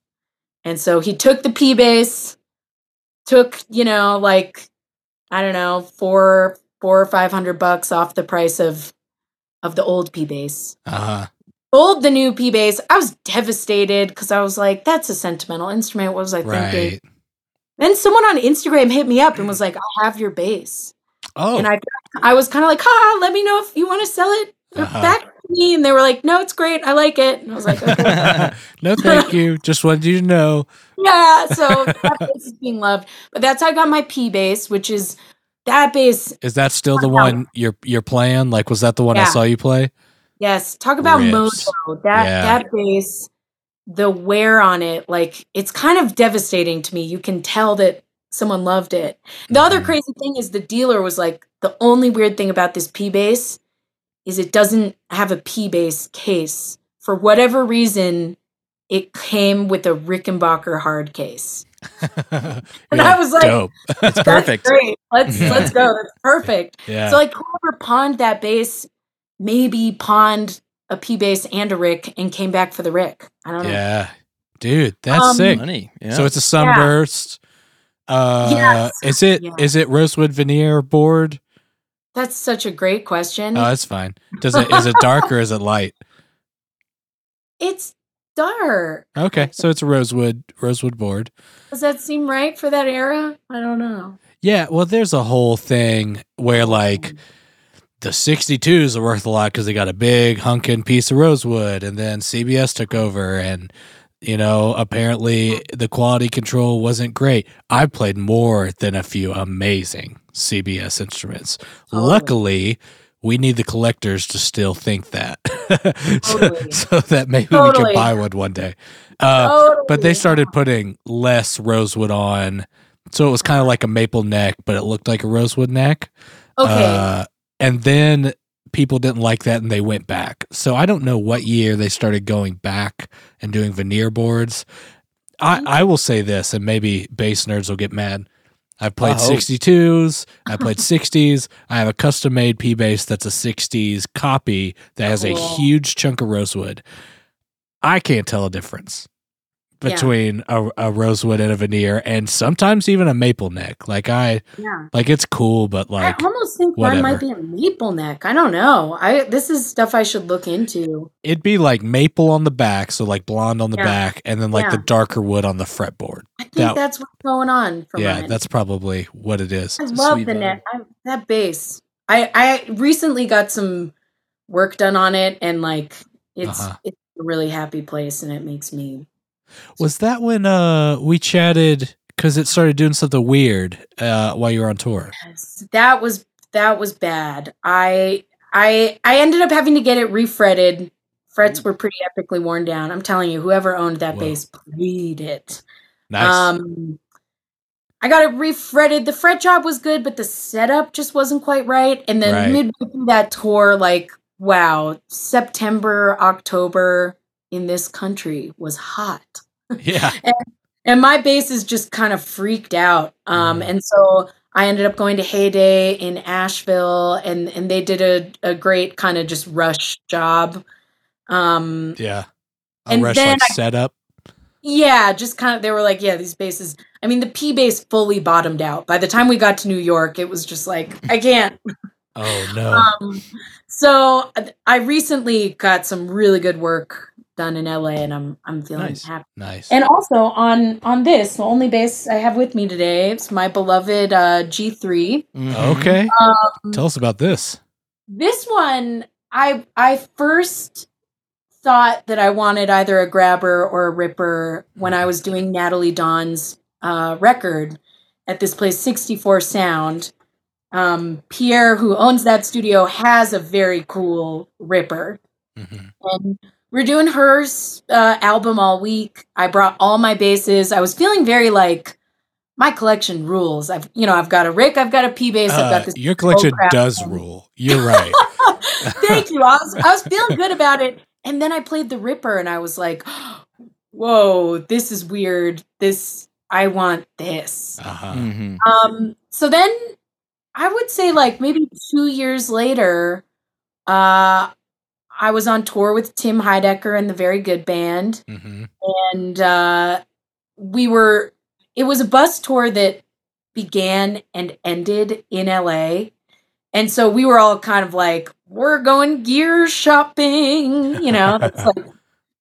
And so he took the P bass, took, you know, like, I don't know, four, four or 500 bucks off the price of, of the old P bass. Uh-huh. Sold the new P bass. I was devastated because I was like, that's a sentimental instrument. What was I thinking? Then someone on Instagram hit me up and was like, I have your bass. Oh. And I I was kind of like, ha, let me know if you want to sell it Uh-huh. back to me. And they were like, no, it's great. I like it. And I was like, okay. no, thank you. Just wanted you to know. yeah. So that bass is being loved. But that's how I got my P bass, which is that bass. Is that still the one you're you're playing? Like, was that the one I saw you play? Yes. Talk about Rips. mojo. That, Yeah. that bass, the wear on it, like it's kind of devastating to me. You can tell that someone loved it. The other Mhm. crazy thing is the dealer was like, the only weird thing about this P bass is it doesn't have a P bass case. For whatever reason, it came with a Rickenbacker hard case. and I was like, dope. That's perfect. great. Let's Yeah. let's go. That's perfect. Yeah. So like whoever pawned that bass maybe pawned a P bass and a Rick and came back for the Rick. I don't know. yeah. Dude, that's Um, sick. Money. Yeah. So it's a sunburst. Uh Yes. is it is Yeah. it rosewood veneer board? That's such a great question. Oh, that's fine. Does it is it dark or is it light? it's dark. Okay, so it's a rosewood rosewood board. Does that seem right for that era? I don't know. Yeah, well, there's a whole thing where like the 62s are worth a lot because they got a big hunkin' piece of rosewood, and then CBS took over, and you know apparently the quality control wasn't great. I played more than a few amazing CBS instruments. Oh. Luckily. We need the collectors to still think that, so, Totally. so that maybe we can buy one one day. Uh, Totally. but they started putting less rosewood on so it was kind of like a maple neck but it looked like a rosewood neck Okay. Uh, and then people didn't like that and they went back. So i don't know what year they started going back and doing veneer boards. I, Mm-hmm. I will say this and maybe bass nerds will get mad. I've played hope. 62s i played 60s i have a custom made p bass that's a 60s copy that has a huge chunk of rosewood. I can't tell a difference Yeah. between a, a rosewood and a veneer and sometimes even a maple neck like i yeah. like it's cool but like I almost think mine might be a maple neck. I don't know. I this is stuff I should look into. it'd be like maple on the back so like blonde on the Yeah. back and then like the darker wood on the fretboard I think That- that's what's going on for yeah mine. that's probably what it is I love sweet the neck. I, that bass. I I recently got some work done on it, and like it's Uh-huh. it's a really happy place, and it makes me. Was that when uh we chatted because it started doing something weird uh while you were on tour That was that was bad. I I I ended up having to get it refretted. Frets were pretty epically worn down. I'm telling you, whoever owned that Whoa. bass, played it. nice Um, I got it refretted. The fret job was good, but the setup just wasn't quite right. And then Right. midway through that tour, like, wow, September, October in this country was hot. yeah And my bass is just kind of freaked out. Um, Mm. and so I ended up going to Heyday in Asheville, and and they did a, a great kind of just rush job. Um, yeah a And rush then like I- setup Yeah, just kind of they were like, yeah, these bases. I mean, the P bass fully bottomed out. By the time we got to New York, it was just like, I can't. oh no Um, so I recently got some really good work done in LA, and I'm I'm feeling Nice. happy. nice And also on on this, the only bass I have with me today, it's my beloved uh, G3. Mhm. okay Um, tell us about this this one, I I first thought that I wanted either a grabber or a ripper when I was doing Nataly Dawn's uh, record at this place, 64 Sound. Um, Pierre, who owns that studio, has a very cool ripper. Mhm. And we're doing her uh, album all week. I brought all my basses. I was feeling very like my collection rules. I've you know I've got a Rick, I've got a P bass, I've Uh, got this your collection does thing. rule you're right Thank you. I was I was feeling good about it. And then I played the Ripper and I was like, whoa, this is weird. This I want this. uh-huh Mhm. Um so then I would say like maybe two years later, uh I was on tour with Tim Heidecker and the Very Good Band. hmm And uh we were it was a bus tour that began and ended in LA. And so we were all kind of like, we're going gear shopping, you know, that's like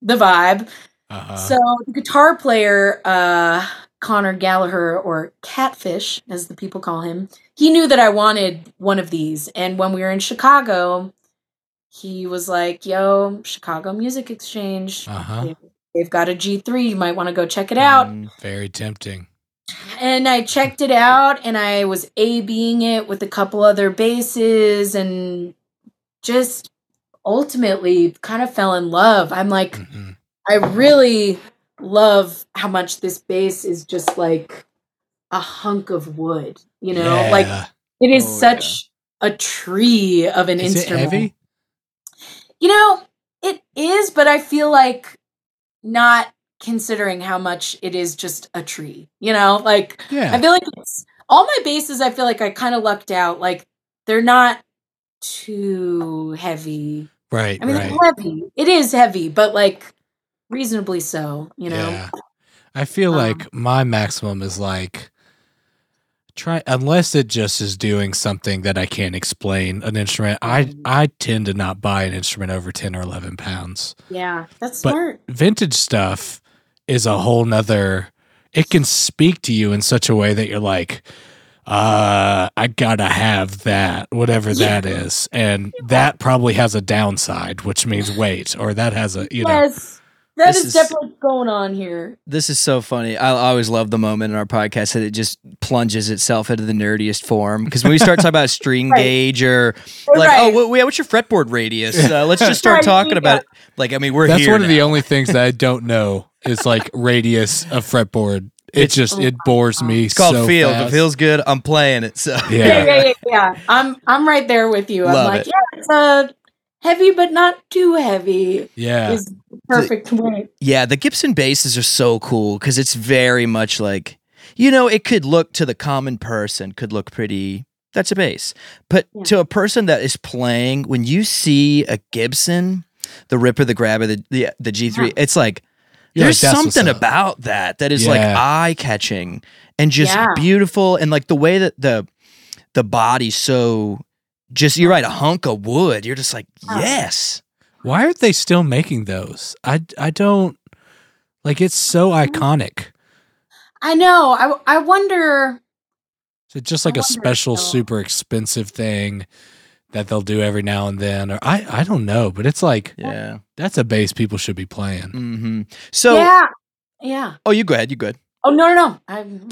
the vibe. uh-huh So the guitar player, uh, Connor Gallagher, or Catfish, as the people call him, he knew that I wanted one of these. And when we were in Chicago, he was like, yo, Chicago Music Exchange. uh-huh They've got a G3. You might want to go check it out. Mm. very tempting And I checked it out and I was A being it with a couple other bases and just ultimately kind of fell in love. I'm like, hmm I really love how much this bass is just like a hunk of wood, you know? Like it is Oh, such a tree of an is it instrument. You know, it is, but I feel like not considering how much it is just a tree. You know, like yeah I feel like it's all my bases. I feel like I kind of lucked out. Like they're not too heavy. right I mean, right heavy. It is heavy, but like reasonably so. You know. Yeah. I feel Um, like my maximum is like try unless it just is doing something that I can't explain an instrument. I Mm. I tend to not buy an instrument over ten or eleven pounds. Yeah, that's But- smart. Vintage stuff is a whole nother. It can speak to you in such a way that you're like, uh, I gotta have that, whatever Yeah. that is, and that probably has a downside, which means wait, or that has a you know. Yes, that This is, is- definitely what's going on here. This is so funny. I, I always love the moment in our podcast that it just plunges itself into the nerdiest form. Because when we start talking about a string Right. gauge or like, Right. oh, what, what's your fretboard radius? Uh, let's just start Right, talking yeah. about it. Like, I mean, we're That's here. one of the only things that I don't know is like radius of fretboard. It It's- just Oh it bores me. It's called so feel. If it feels good, I'm playing it. So Yeah. Yeah, yeah, yeah, yeah. I'm I'm right there with you. I'm like, it. yeah, it's uh, heavy but not too heavy. Yeah, Is the perfect way. Yeah, the Gibson basses are so cool because it's very much like, you know, it could look to the common person, could look pretty. That's a bass. But Yeah. to a person that is playing, when you see a Gibson, the Ripper, the Grabber, the the, the G3, Yeah. it's like, You're there's like, something about that that is like eye catching and just Yeah. beautiful. And like the way that the the body's so just, you're right, a hunk of wood. You're just like, Yeah. yes. Why aren't they still making those? I I don't like. It's so iconic. I know. I I wonder. Is it just like a special, still. super expensive thing that they'll do every now and then? Or I I don't know, but it's like Yeah. that's a bass people should be playing. hmm So, yeah, yeah. oh, you go ahead. You go ahead. Oh no, no, no. I'm,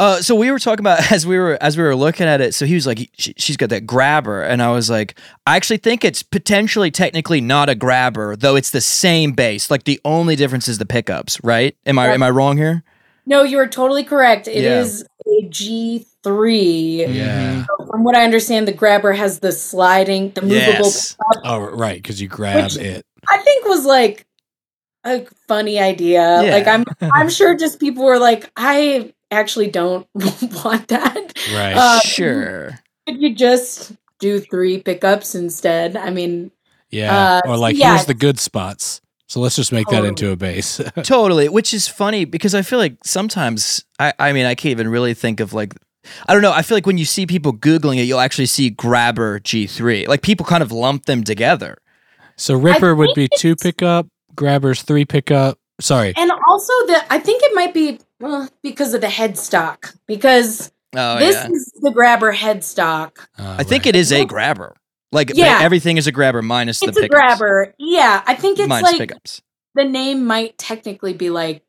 Uh, so we were talking about as we were as we were looking at it. So he was like, she, she's got that grabber, and I was like, I actually think it's potentially technically not a grabber, though it's the same bass. Like the only difference is the pickups, right? Am I Yeah. am I wrong here? no, you are totally correct. It Yeah. is a G three. Yeah. From what I understand, the grabber has the sliding, the movable. Yes. Oh right, because you grab Which- it. I think was like a funny idea. Yeah. Like I'm, I'm sure just people were like, I actually don't want that. Right. Uh, sure. Could you just do three pickups instead? I mean, yeah. uh, or like yeah. here's the good spots. So let's just make that into a base. totally. Which is funny because I feel like sometimes I I mean I can't even really think of like. I don't know. I feel like when you see people googling it, you'll actually see grabber G3. Like people kind of lump them together. so Ripper would be two pickup, Grabbers three pickup. Sorry. and also the I think it might be well, because of the headstock because Oh this yeah. is the grabber headstock. Uh, I think it is a grabber. Like Yeah. everything is a grabber minus the It's a pickups. grabber. Yeah, I think it's minus like pickups. the name might technically be like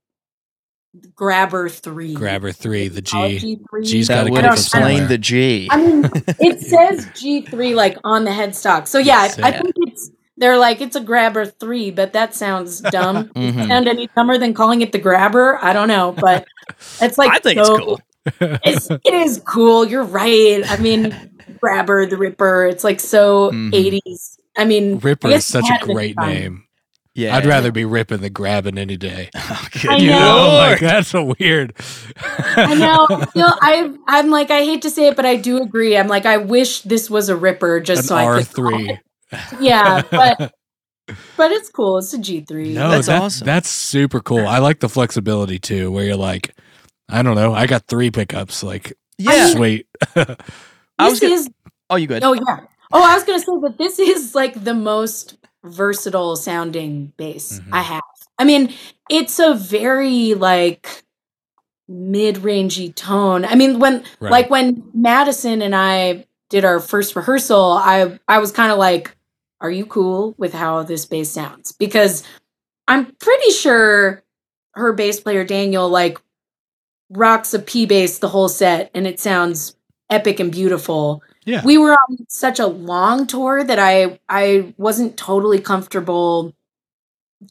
grabber three. Grabber three, the Oh, G. G3. G's That gotta would come from explain the G. I mean, it says G3 like on the headstock. So yeah, Yes, I, I think it's they're like it's a grabber 3, but that sounds dumb. Mhm. Sound any dumber than calling it the grabber? I don't know, but it's like I think so- it's cool. It's, it is cool. You're right. I mean, grabber, the ripper. It's like so Mhm. 80s. I mean, Ripper I is such a great name. Yeah. I'd rather be ripping than grabbing any day. Oh, I good You know, know. like that's so weird. I know. You know, I I'm like I hate to say it, but I do agree. I'm like I wish this was a ripper just An so I could. call three. It. Yeah, but but it's cool. It's a G three. No, That's that- awesome. That's super cool. I like the flexibility too, where you're like, I don't know, I got three pickups. Like, Yeah. sweet. I was This gonna- is oh, you good? oh yeah. Oh, I was gonna say that this is like the most versatile sounding bass Mhm. I have. I mean, it's a very like mid-rangey tone. I mean, when Right. like when Madison and I did our first rehearsal, I I was kind of like, "Are you cool with how this bass sounds?" Because I'm pretty sure her bass player Daniel like rocks a P bass the whole set, and it sounds epic and beautiful. Yeah. We were on such a long tour that I I wasn't totally comfortable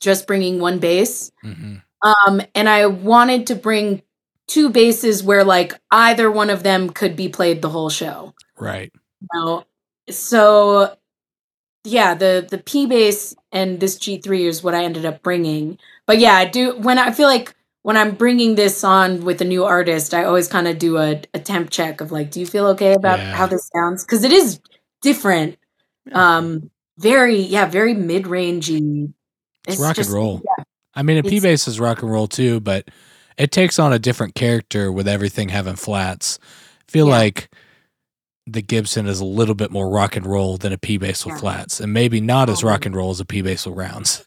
just bringing one bass. Mhm. Um, and I wanted to bring two basses where like either one of them could be played the whole show. Right. You know? So yeah, the the P bass and this G3 is what I ended up bringing. But yeah, I do when I feel like when I'm bringing this on with a new artist, I always kind of do a, a temp check of like, do you feel okay about Yeah. how this sounds? Because it is different. Um, very yeah, very mid rangey. It's, rock and roll. yeah. I mean, a P bass is rock and roll too, but it takes on a different character with everything having flats. feel Yeah. like the Gibson is a little bit more rock and roll than a P bass with Yeah. flats, and maybe not as rock and roll as a P bass with rounds.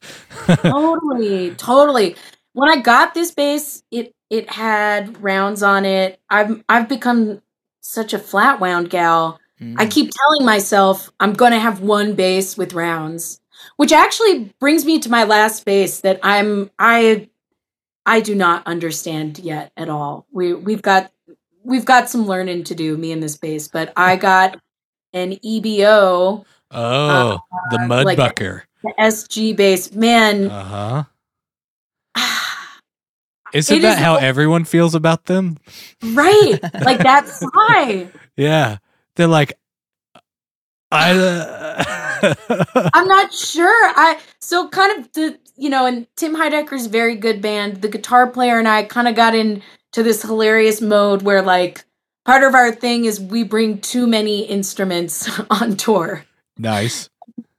totally, totally. When I got this bass, it it had rounds on it. I've I've become such a flat wound gal. I Mm. keep telling myself I'm going to have one bass with rounds, which actually brings me to my last bass that I'm I I do not understand yet at all. We we've got we've got some learning to do me and this bass, but I got an EBO Oh, the mud like- bucker. the SG bass. Man, Uh huh. Isn't It that is- how everyone feels about them? right. Like that sigh. Yeah, they're like, I. Uh, I'm not sure. I so kind of the you know, and Tim Heidecker's very good band. The guitar player and I kind of got into this hilarious mode where like part of our thing is we bring too many instruments on tour nice.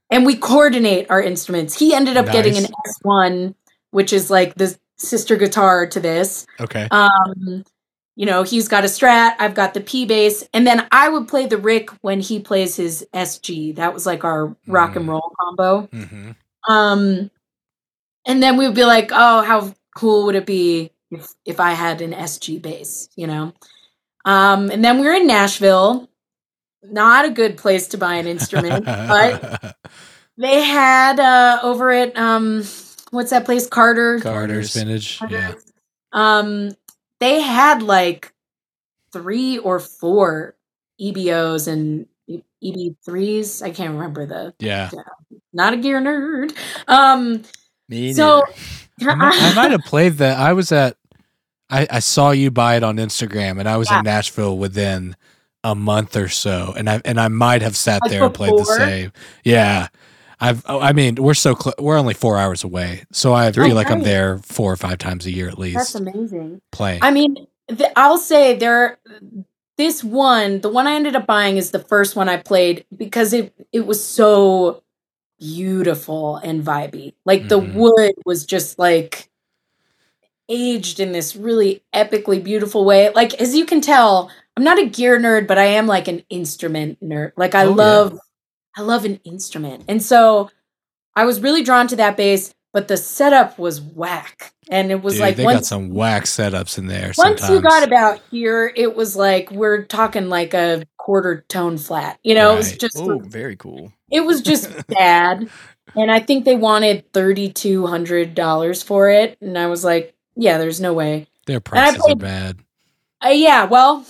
and we coordinate our instruments. He ended up getting an S1, which is like the sister guitar to this. Okay. Um, you know, he's got a Strat, I've got the P bass, and then I would play the Rick when he plays his SG. That was like our rock and Mm. roll combo. hmm Um, and then we would be like, "Oh, how cool would it be if if I had an SG bass?" You know. Um, and then we were in Nashville. Not a good place to buy an instrument, but they had uh, over at um, what's that place, Carter? Carter's vintage. Yeah. Um, they had like three or four EBOs and EB3s. I can't remember the. Yeah. Not a gear nerd. Um, Me so I might have played that. I was at. I, I saw you buy it on Instagram, and I was Yeah. in Nashville within a month or so, and I and I might have sat Like there and played the same. Yeah, I've. oh, I mean, we're so close. We're only four hours away, so I feel like I'm there four or five times a year at least. That's amazing. playing. I mean, th- I'll say there. This one, the one I ended up buying, is the first one I played because it it was so beautiful and vibey. Like the Mhm. wood was just like aged in this really epically beautiful way. Like as you can tell, I'm not a gear nerd, but I am like an instrument nerd. Like I Oh, yeah. love I love an instrument. And so I was really drawn to that bass, but the setup was whack. And it was Dude, like they got some whack setups in there. once sometimes. you got about here, it was like we're talking like a quarter tone flat. You know, it was just Oh, very cool. it was just bad. And I think they wanted thirty two hundred dollars for it. And I was like, yeah, there's no way. their prices are played- bad. Uh, yeah, well,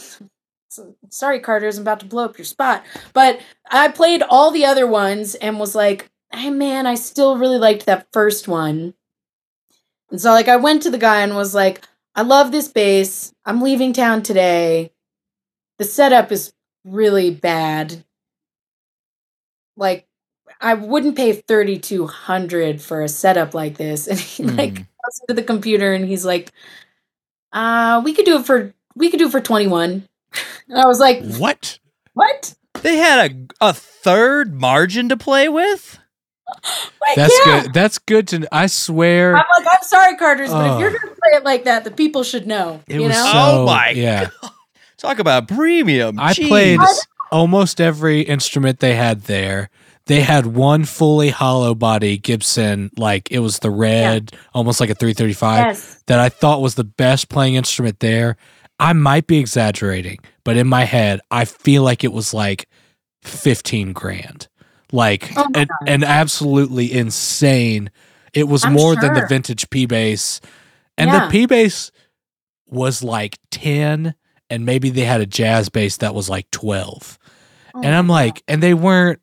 sorry, Carter's I'm about to blow up your spot. But I played all the other ones and was like, hey, man, I still really liked that first one. And so, like, I went to the guy and was like, I love this bass. I'm leaving town today. The setup is really bad. Like, I wouldn't pay 3200 for a setup like this. And he, like, Mm. Goes into the computer and he's like, uh, we could do it for we could do it for 21. And I was like, What? what? They had a a third margin to play with. Like, That's yeah. good. That's good to. I swear. I'm like, I'm sorry, Carter's, but if you're gonna play it like that, the people should know. It you was know? so. Oh my Yeah. Talk about premium. I Jeez. played almost every instrument they had there. They had one fully hollow body Gibson, like it was the red, almost like a 335, yes. that I thought was the best playing instrument there. I might be exaggerating, but in my head, I feel like it was like 15 grand. Like Oh an, an absolutely insane. It was I'm more than the vintage P bass. And Yeah. the P bass was like 10 and maybe they had a jazz bass that was like 12. Oh and I'm like and they weren't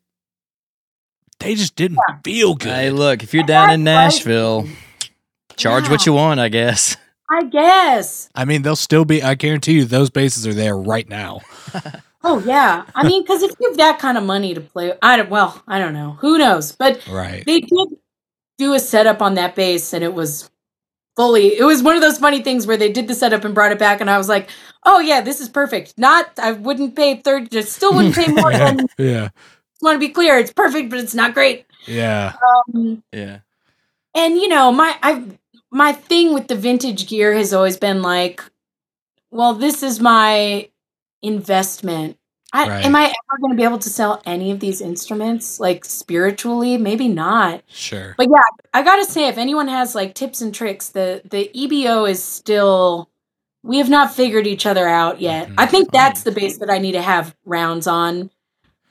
they just didn't feel good. Hey, look, if you're down in That's Nashville, charge Yeah. what you want, I guess. I guess. I mean, they'll still be I guarantee you those bases are there right now. Oh yeah. I mean, because if you have that kind of money to play, I don't. Well, I don't know. Who knows? But Right. they did do a setup on that base and it was fully. It was one of those funny things where they did the setup and brought it back, and I was like, "Oh yeah, this is perfect." Not, I wouldn't pay thirty. Just still wouldn't pay more than. yeah. Want to be clear? It's perfect, but it's not great. Yeah. Um, Yeah. and you know my i my thing with the vintage gear has always been like well this is my investment. I, Right. Am I ever going to be able to sell any of these instruments like spiritually? Maybe not. Sure. But yeah, I gotta say, if anyone has like tips and tricks, the the EBO is still. We have not figured each other out yet. Mhm. I think that's the base that I need to have rounds on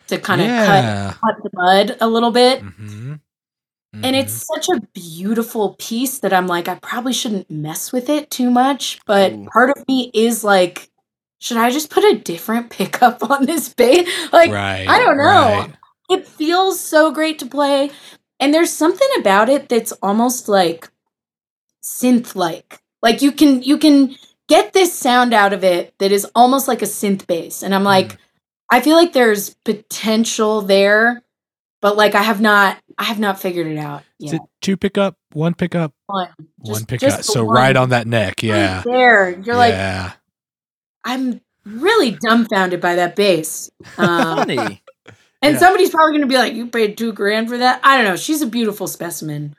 to kind of cut yeah. cut the mud a little bit. Mm-hmm. And it's such a beautiful piece that I'm like, I probably shouldn't mess with it too much. But Ooh. part of me is like, should I just put a different pickup on this bass? Like, right. I don't know. right. it feels so great to play. And there's something about it that's almost like synth like. Like you can you can get this sound out of it that is almost like a synth bass. And I'm like, Mm. I feel like there's potential there, but like I have not I have not figured it out Is it two pickup, one pickup, One. one pickup? So one. right on that neck. Yeah. Right there. You're like, yeah. I'm really dumbfounded by that bass. Um, Funny. and Yeah. somebody's probably going to be like, "You paid two grand for that." I don't know. She's a beautiful specimen.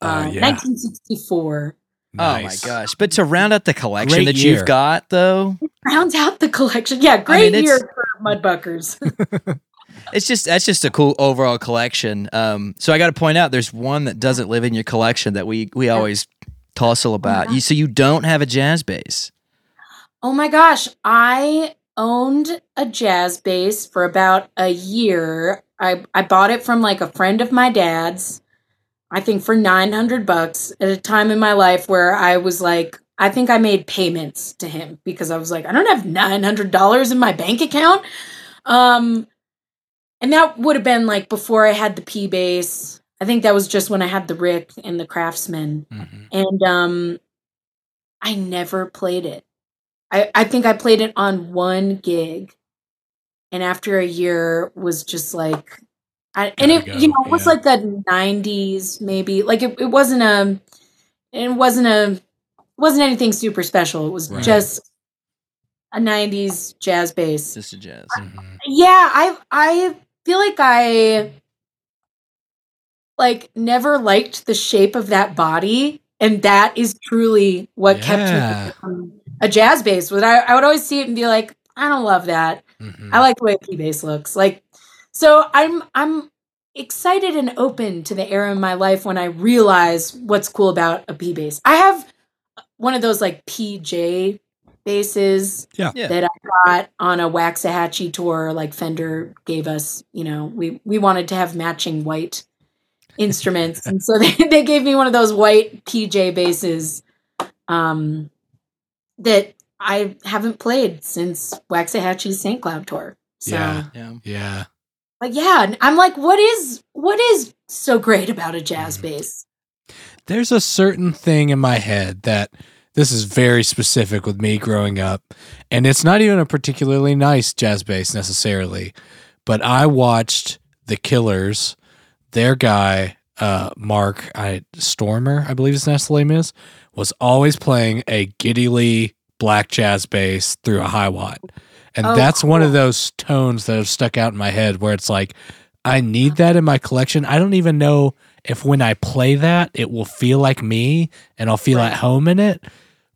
Uh, Uh, yeah. 1964 Nice. Oh my gosh! But to round out the collection Great that year. you've got, though, it rounds out the collection. Yeah, great mean, year it's- for mudbuckers. it's just that's just a cool overall collection. Um, so I got to point out, there's one that doesn't live in your collection that we we always tussle about. You so you don't have a jazz bass. oh my gosh, I owned a jazz bass for about a year. I I bought it from like a friend of my dad's. I think for 900 bucks at a time in my life where I was like I think I made payments to him because I was like I don't have $900 in my bank account. Um and that would have been like before I had the P bass. I think that was just when I had the Rick and the Kraftsman. Mhm. and um i never played it i i think i played it on one gig and after a year was just like I, and it you know it was yeah. like the 90s maybe like it, it wasn't a it wasn't a wasn't anything super special it was Right. just a 90s jazz bass Just a jazz. Mhm. yeah i i feel like i like never liked the shape of that body and that is truly what kept me from a jazz bass was I, I would always see it and be like i don't love that Mhm. i like the way a p bass looks like so i'm i'm excited and open to the era in my life when i realize what's cool about a p bass i have one of those like pj basses Yeah. that I got on a Waxahatchee tour, like Fender gave us, you know, we we wanted to have matching white instruments. and so they, they gave me one of those white PJ basses um that I haven't played since Waxahatchee's St. Cloud tour. So Yeah. Yeah. Yeah. but yeah, I'm like, what is what is so great about a jazz Mhm. bass? There's a certain thing in my head that this is very specific with me growing up, and it's not even a particularly nice jazz bass necessarily, but I watched The Killers, their guy, uh, Mark I, Stoermer, I believe his last name is, was always playing a Geddy Lee black jazz bass through a Hiwatt. And Oh, that's one of those tones that have stuck out in my head where it's like, I need that in my collection. I don't even know if when I play that, it will feel like me and I'll feel Right. at home in it,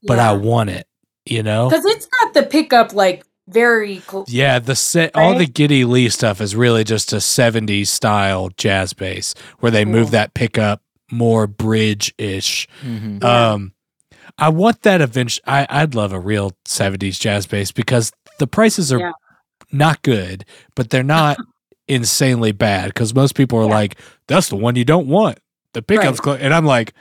but I want it, you know? Because it's got the pickup like very cool. Yeah, the set, all Right? the Geddy Lee stuff is really just a 70s style jazz bass where they move that pickup more bridge ish. Mhm. Yeah. Um, I want that eventually. I, I'd love a real 70s jazz bass because the prices are Yeah. not good, but they're not insanely bad because most people are Yeah. like, that's the one you don't want. The pickup's close. And I'm like,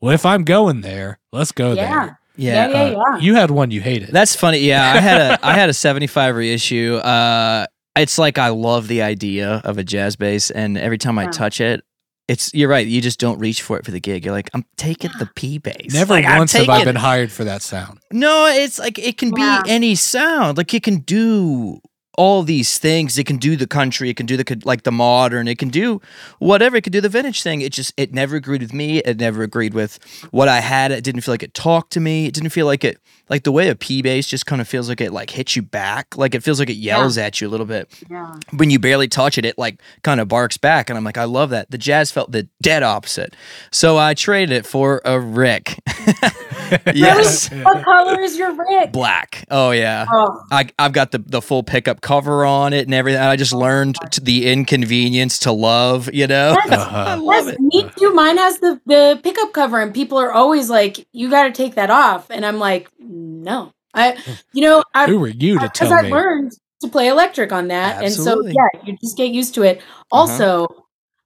well, if I'm going there, let's go Yeah. there. Yeah, Yeah. yeah, Uh, yeah. You had one you hated. That's funny. Yeah, I had a I had a 75 reissue. Uh it's like I love the idea of a jazz bass and every time I touch it it's you're right. You just don't reach for it for the gig. You're like, I'm taking the P bass. Never Like, I'm once have I been hired for that sound. No, it's like it can Yeah. be any sound. Like it can do all these things. It can do the country. It can do the like the modern. It can do whatever. It can do the vintage thing. It just it never agreed with me. It never agreed with what I had. It didn't feel like it talked to me. It didn't feel like it like the way a P bass just kind of feels like it like hits you back. Like it feels like it yells at you a little bit yeah. when you barely touch it, it like kind of barks back. And I'm like, I love that. The jazz felt the dead opposite. So I traded it for a Rick. Yes. Really? What color is your Rick? Black. Oh yeah. Oh, I, I've got the, the full pickup cover on it and everything. I just learned to the inconvenience to love, you know? Yes. Uh-huh. I love yes, it. me too. Mine has the the pickup cover, and people are always like, "You got to take that off," and I'm like, "No, I, you know, I Who were you to because tell I me? learned to play electric on that, Absolutely. and so yeah, you just get used to it. Also,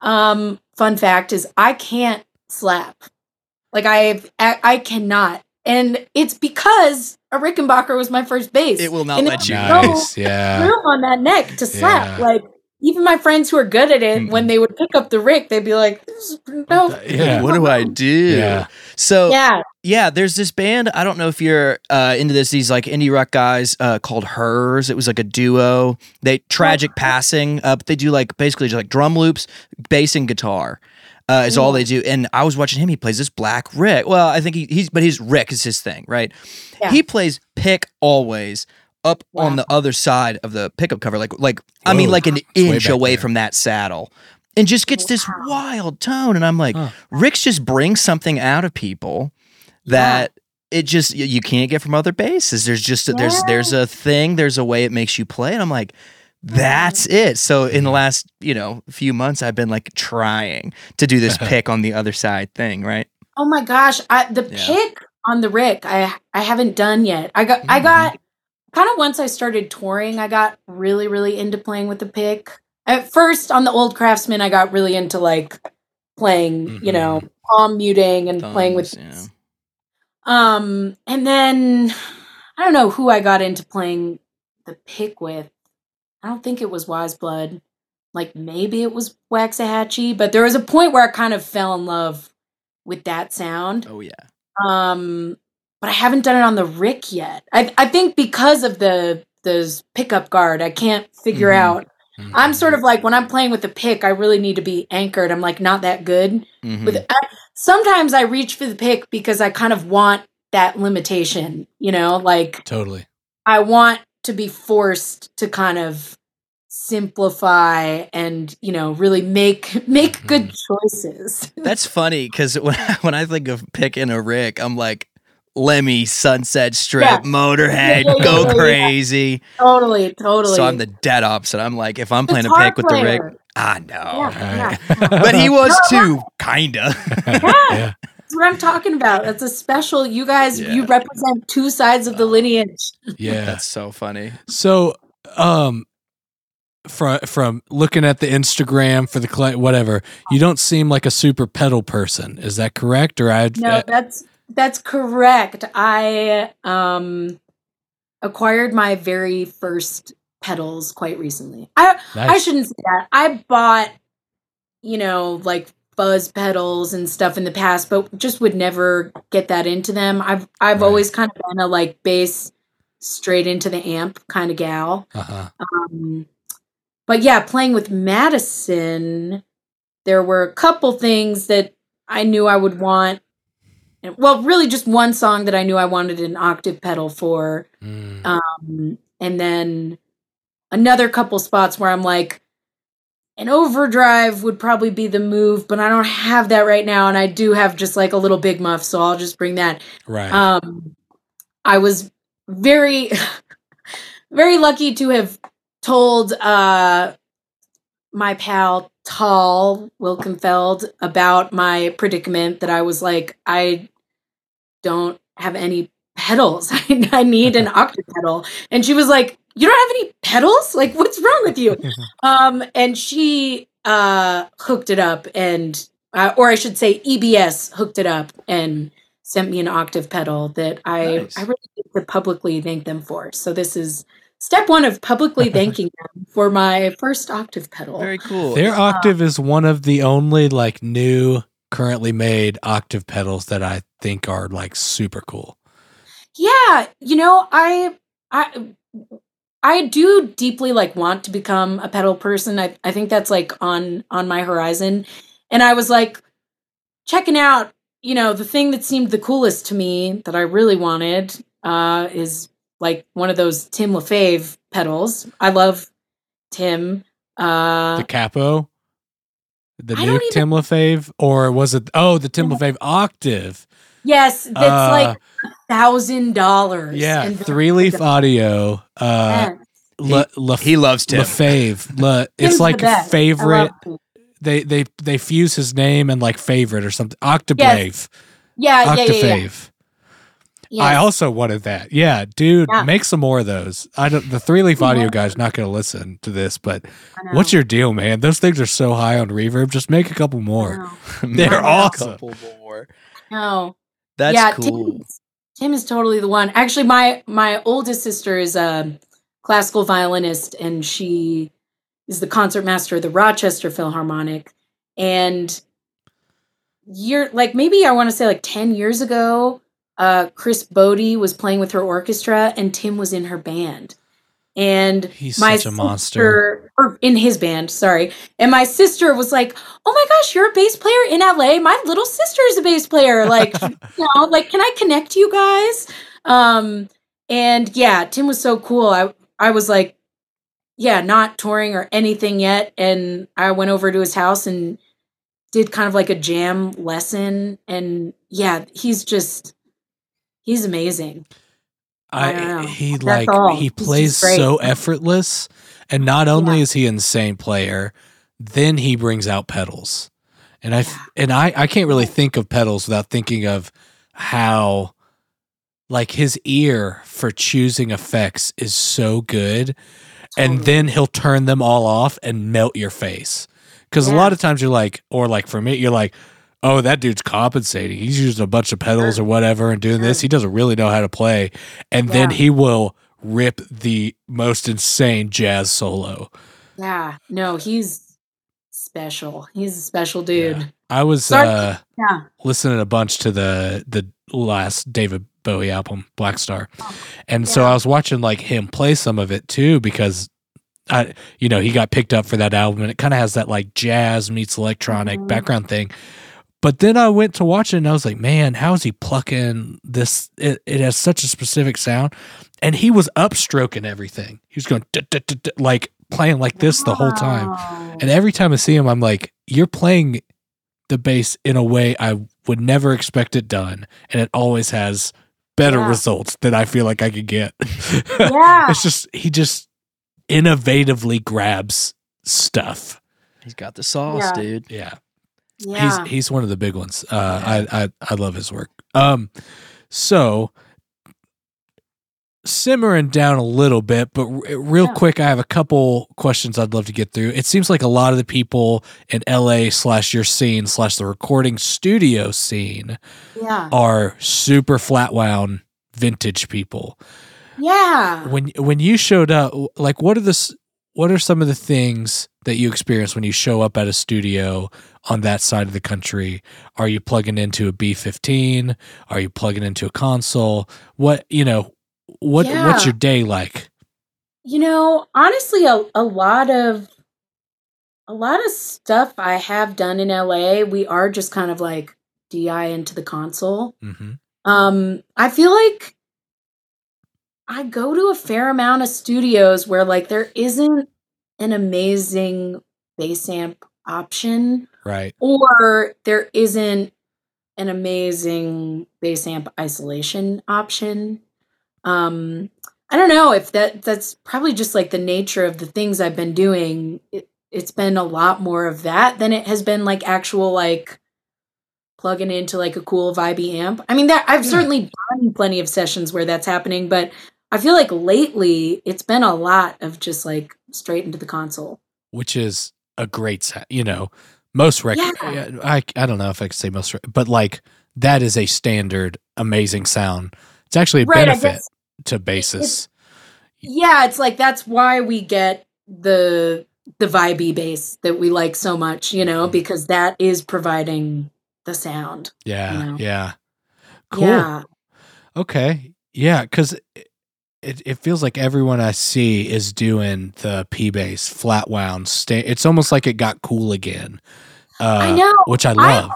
um, fun fact is I can't slap, like I I, I cannot, and it's because a Rickenbacker was my first bass. It will not And let it's you. no Nice. Yeah. room on that neck to slap. Yeah. Like even my friends who are good at it, Mm. when they would pick up the Rick, they'd be like, "This is- "No, Yeah. What do I do? Yeah. So yeah, yeah, there's this band. I don't know if you're uh, into this. These like indie rock guys uh, called Her's. It was like a duo. They tragic passing. Uh, but they do like basically just like drum loops, bass and guitar. Uh, is all they do. And I was watching him. He plays this black Rick. Well, I think he, he's but his Rick is his thing, right? Yeah. He plays pick always up on the other side of the pickup cover, like like I mean like an way inch away there. from that saddle. And just gets this wild tone. And I'm like, Huh. Rick's just brings something out of people that it just you, you can't get from other bases. There's just a, there's there's a thing, there's a way it makes you play, and I'm like, that's it. So in the Mm-hmm. last you know few months, I've been like trying to do this pick on the other side thing, right? Oh my gosh, I, the Yeah. pick on the Rick, I I haven't done yet. I got I Mhm. got kind of once I started touring, I got really really into playing with the pick. At first on the old Kraftsman, I got really into like playing, you know, palm muting and playing with Thumbs, um and then I don't know who I got into playing the pick with. I don't think it was Weyes Blood. Like maybe it was Waxahatchee, but there was a point where I kind of fell in love with that sound. Oh yeah. Um, but I haven't done it on the Rick yet. I I think because of the the pickup guard, I can't figure Mhm. out. Mhm. I'm sort of like when I'm playing with the pick, I really need to be anchored. I'm like not that good Mhm. with. I, sometimes I reach for the pick because I kind of want that limitation. You know, like totally. I want to be forced to kind of simplify and you know really make make mm-hmm. good choices. That's funny because when I, when I think of picking a Rick, I'm like Lemmy, Sunset Strip, Yeah. Motorhead, Yeah, yeah, go yeah, yeah. crazy. totally, totally. So I'm the dead opposite. I'm like, if I'm playing a Guitar pick with the Rick, player. I know. Yeah, Right. yeah. But he was No, too, kinda. yeah. That's what I'm talking about. That's a special. You guys, Yeah. you represent two sides of the lineage. Yeah. That's so funny. So, um, from from looking at the Instagram for the cli whatever, you don't seem like a super pedal person. Is that correct? Or I? No, that's that's correct. I um acquired my very first pedals quite recently. I I shouldn't say that. I bought, you know, like fuzz pedals and stuff in the past, but just would never get that into them. I've I've Right. always kind of been a like bass straight into the amp kind of gal. Uh-huh. Um, but yeah, playing with Madison, there were a couple things that I knew I would want. Well, really, just one song that I knew I wanted an octave pedal for. Mm. Um, and then another couple spots where I'm like, an overdrive would probably be the move, but I don't have that right now. And I do have just like a little big muff, so I'll just bring that. right. Um, I was very, very lucky to have told uh, my pal Tal Wilkenfeld about my predicament that I was like, I don't have any pedals. I, I need an octave pedal. And she was like, You don't have any pedals? Like, what's wrong with you? um, and she uh, hooked it up and, uh, or I should say, EBS hooked it up and sent me an octave pedal that I Nice. I really need to publicly thank them for. So this is step one of publicly thanking them for my first octave pedal. Very cool. Their octave is one of the only like new currently made octave pedals that I think are like super cool. yeah, you know, I I I do deeply like want to become a pedal person. I I think that's like on on my horizon. And I was like checking out, you know, the thing that seemed the coolest to me that I really wanted uh is like one of those Tim Lefebvre pedals. I love Tim. Uh the capo, the I new even- Tim Lefebvre, or was it? Oh, the Tim. Lefebvre octave. Yes, that's Uh, like thousand dollars. Yeah, And three leaf audio. Uh, Yes. Le, Le, He loves Tim. Lefebvre. Le, it's like best. Favorite. They they they fuse his name and like favorite or something. Octabvre. Yeah, yeah, yeah, yeah. Octabvre. I also wanted that. Yeah, dude, Yeah. make some more of those. I don't. The three leaf audio guy's not going to listen to this, but what's your deal, man? Those things are so high on reverb. Just make a couple more. They're A awesome. couple more. No. That's yeah, cool. Tim, Tim is totally the one. Actually, my my oldest sister is a classical violinist, and she is the concertmaster of the Rochester Philharmonic. And year, like maybe I want to say like ten years ago, uh, Chris Botti was playing with her orchestra, and Tim was in her band. And He's my such a monster. sister- or in his band, sorry. And my sister was like, "Oh my gosh, you're a bass player in LA. My little sister is a bass player. Like, you know, like can I connect you guys?" Um and yeah, Tim was so cool. I I was like yeah, not touring or anything yet and I went over to his house and did kind of like a jam lesson and yeah, he's just he's amazing. I I he That's like all. he plays so effortless, and not only Yeah. is he an insane player, then he brings out pedals, and I Yeah. and I I can't really think of pedals without thinking of how like his ear for choosing effects is so good, and then he'll turn them all off and melt your face. Because a lot of times you're like, or like for me, you're like, oh, that dude's compensating. He's using a bunch of pedals or whatever and doing this. He doesn't really know how to play. And then he will rip the most insane jazz solo. Yeah. No, he's special. He's a special dude. Yeah. I was Sorry. uh, Yeah. listening a bunch to the the last David Bowie album, Black Star. Oh, And so. I was watching like him play some of it too because I you know, he got picked up for that album and it kind of has that like jazz meets electronic Mhm. background thing. But then I went to watch it and I was like, man, how is he plucking this? It, it has such a specific sound. And he was upstroking everything. He was going like playing like this the whole time. And every time I see him, I'm like, you're playing the bass in a way I would never expect it done. And it always has better Yeah. results than I feel like I could get. Yeah. it's just, he just innovatively grabs stuff. He's got the sauce, Yeah. dude. Yeah. Yeah. He's, he's one of the big ones. Uh, I, I, I love his work. Um, so simmering down a little bit, but r- real Yeah. quick, I have a couple questions I'd love to get through. It seems like a lot of the people in LA slash your scene slash the recording studio scene yeah. are super flat wound vintage people. Yeah. When when you showed up, like what are the what are some of the things that you experience when you show up at a studio on that side of the country? Are you plugging into a B15? Are you plugging into a console? What you know? What what's your day like? You know, honestly, a, a lot of a lot of stuff I have done in LA, we are just kind of like DI into the console. hmm Um, I feel like I go to a fair amount of studios where like there isn't an amazing bass amp option Right. or there isn't an amazing bass amp isolation option. Um, I don't know if that that's probably just like the nature of the things I've been doing. It, it's been a lot more of that than it has been like actual like plugging into like a cool vibey amp. I mean that I've Yeah. certainly done plenty of sessions where that's happening, but I feel like lately it's been a lot of just like straight into the console. Which is a great sound. You know, most record. Yeah. I I don't know if I could say most, but like that is a standard amazing sound. It's actually a Right, benefit to bassists. yeah it's like that's why we get the the vibey bass that we like so much you know Mhm. because that is providing the sound Yeah, know. yeah. Cool. yeah Okay. Yeah, because it, it feels like everyone I see is doing the P bass flat wound. Sta- it's almost like it got cool again. Uh, i know which I I- love.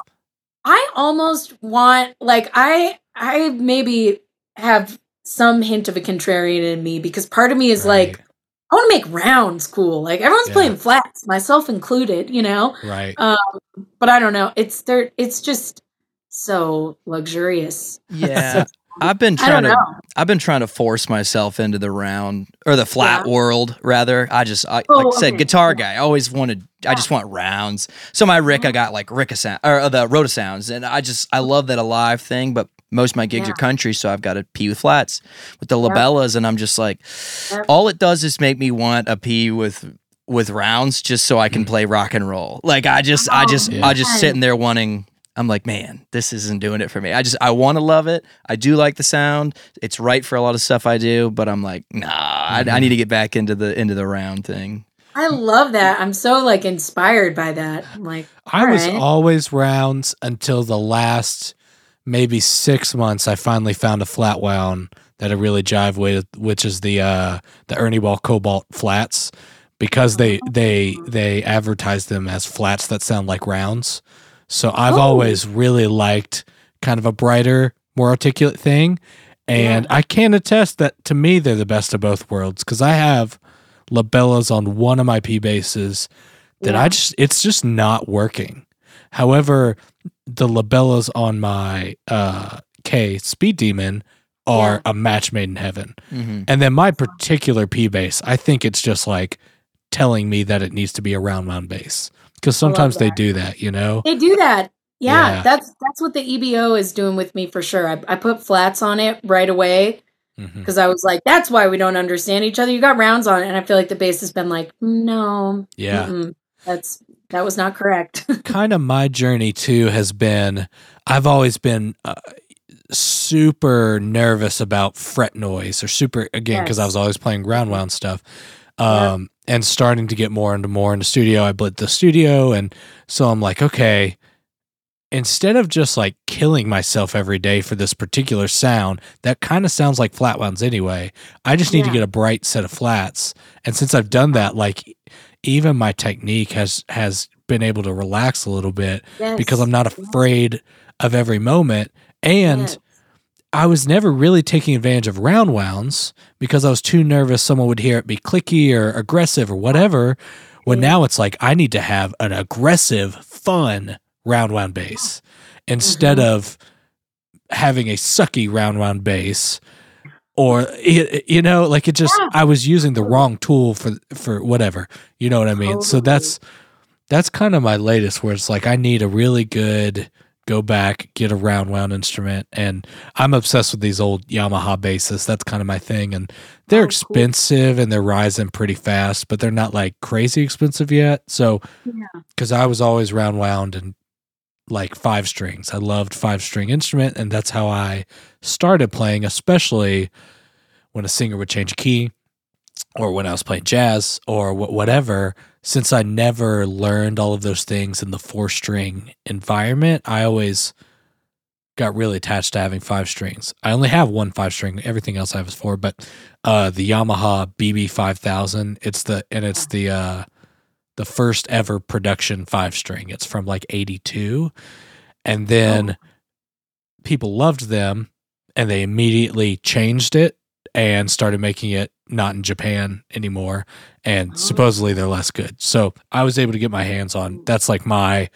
i almost want like i i maybe have some hint of a contrarian in me because part of me is like i want to make rounds cool like everyone's Yeah. playing flats myself included you know right, um but i don't know it's there it's just so luxurious. Yeah. I've been trying to know. I've been trying to force myself into the round or the flat Yeah. world rather. I just I, Oh, like I said okay. guitar guy. I always wanted I just want rounds. So my Rick I got like Rick sound or uh, the Rotosounds and I just I love that alive thing but most of my gigs Yeah. are country so I've got to a P with flats with the Yep. labellas and I'm just like Yep. all it does is make me want a P with with rounds just so I can play rock and roll. Like I just I Oh, just Yeah. I just sitting there wanting I'm like, man, this isn't doing it for me. I just I want to love it. I do like the sound. It's right for a lot of stuff I do, but I'm like, nah, I, I need to get back into the into the round thing. I love that. I'm so like inspired by that. I'm like, I was Alright. always rounds until the last maybe six months. I finally found a flat wound that I really jive with, which is the uh, the Ernie Ball Cobalt flats, because they they they advertise them as flats that sound like rounds. So I've Oh. always really liked kind of a brighter, more articulate thing, and I can attest that to me they're the best of both worlds because I have labellas on one of my P bases that Yeah. I just it's just not working. However, the labellas on my uh Kay Speed Demon are Yeah. a match made in heaven. Mm-hmm. And then my particular P bass, I think it's just like telling me that it needs to be a round round bass. Because sometimes they do that, you know? they do that. Yeah, Yeah. that's that's what the EB-0 is doing with me for sure. I, I put flats on it right away because I was like, that's why we don't understand each other. You got rounds on it, and I feel like the bass has been like, no, Yeah. mm-mm, that's that was not correct. kind of my journey too has been I've always been uh, super nervous about fret noise or super again because I was always playing round wound stuff um and starting to get more into more in the studio. I blit the studio and so I'm like okay instead of just like killing myself every day for this particular sound that kind of sounds like flat wounds anyway. I just need to get a bright set of flats. And since I've done that like even my technique has has been able to relax a little bit because I'm not afraid of every moment. And Yes. I was never really taking advantage of round wounds because I was too nervous someone would hear it be clicky or aggressive or whatever. When now it's like I need to have an aggressive, fun round wound bass instead Mm-hmm. of having a sucky round wound bass or you know like it just Yeah. I was using the wrong tool for for whatever. You know what I mean? So that's that's kind of my latest where it's like I need a really good go back, get a round wound instrument. And I'm obsessed with these old Yamaha basses. That's kind of my thing. And they're Oh, cool. expensive and they're rising pretty fast, but they're not like crazy expensive yet. So, Yeah. because I was always round wound and like five strings. I loved five string instrument. And that's how I started playing, especially when a singer would change a key or when I was playing jazz or wh- whatever, since I never learned all of those things in the four string environment, I always got really attached to having five strings. I only have one five string. Everything else I have is four, but uh, the Yamaha BB five thousand. It's the and it's the uh, the first ever production five string. It's from like eighty two, and then people loved them, and they immediately changed it and started making it not in Japan anymore. And Oh. supposedly they're less good. So I was able to get my hands on that's like my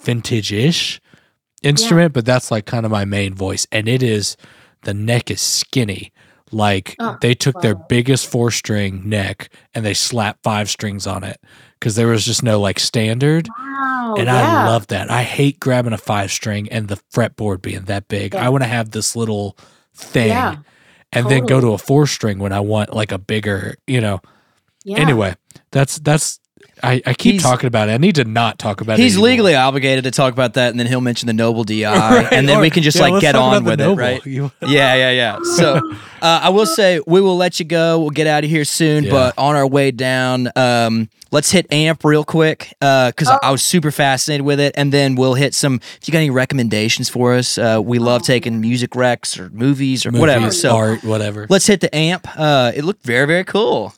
vintage ish instrument, but that's like kind of my main voice. And it is the neck is skinny. Like Oh, they took their biggest four string neck and they slapped five strings on it because there was just no like standard. Wow. And yeah. I love that. I hate grabbing a five string and the fretboard being that big. Yeah. I want to have this little thing Yeah. And then go to a four string when I want like a bigger, you know. Yeah. Anyway, that's that's I, I keep He's- talking about it. I need to not talk about it. He's anymore. legally obligated to talk about that, and then he'll mention the Noble DI, Right, and then or- we can just yeah, like let's get talk on about with the it, Noble. right? You- Yeah, yeah, yeah. So uh, I will say we will let you go. We'll get out of here soon, Yeah. but on our way down, um, let's hit amp real quick because I, I Oh. was super fascinated with it, and then we'll hit some. If you got any recommendations for us, uh, we love taking music recs or movies or movies, whatever. So art, whatever. let's hit the amp. Uh, it looked very, very cool.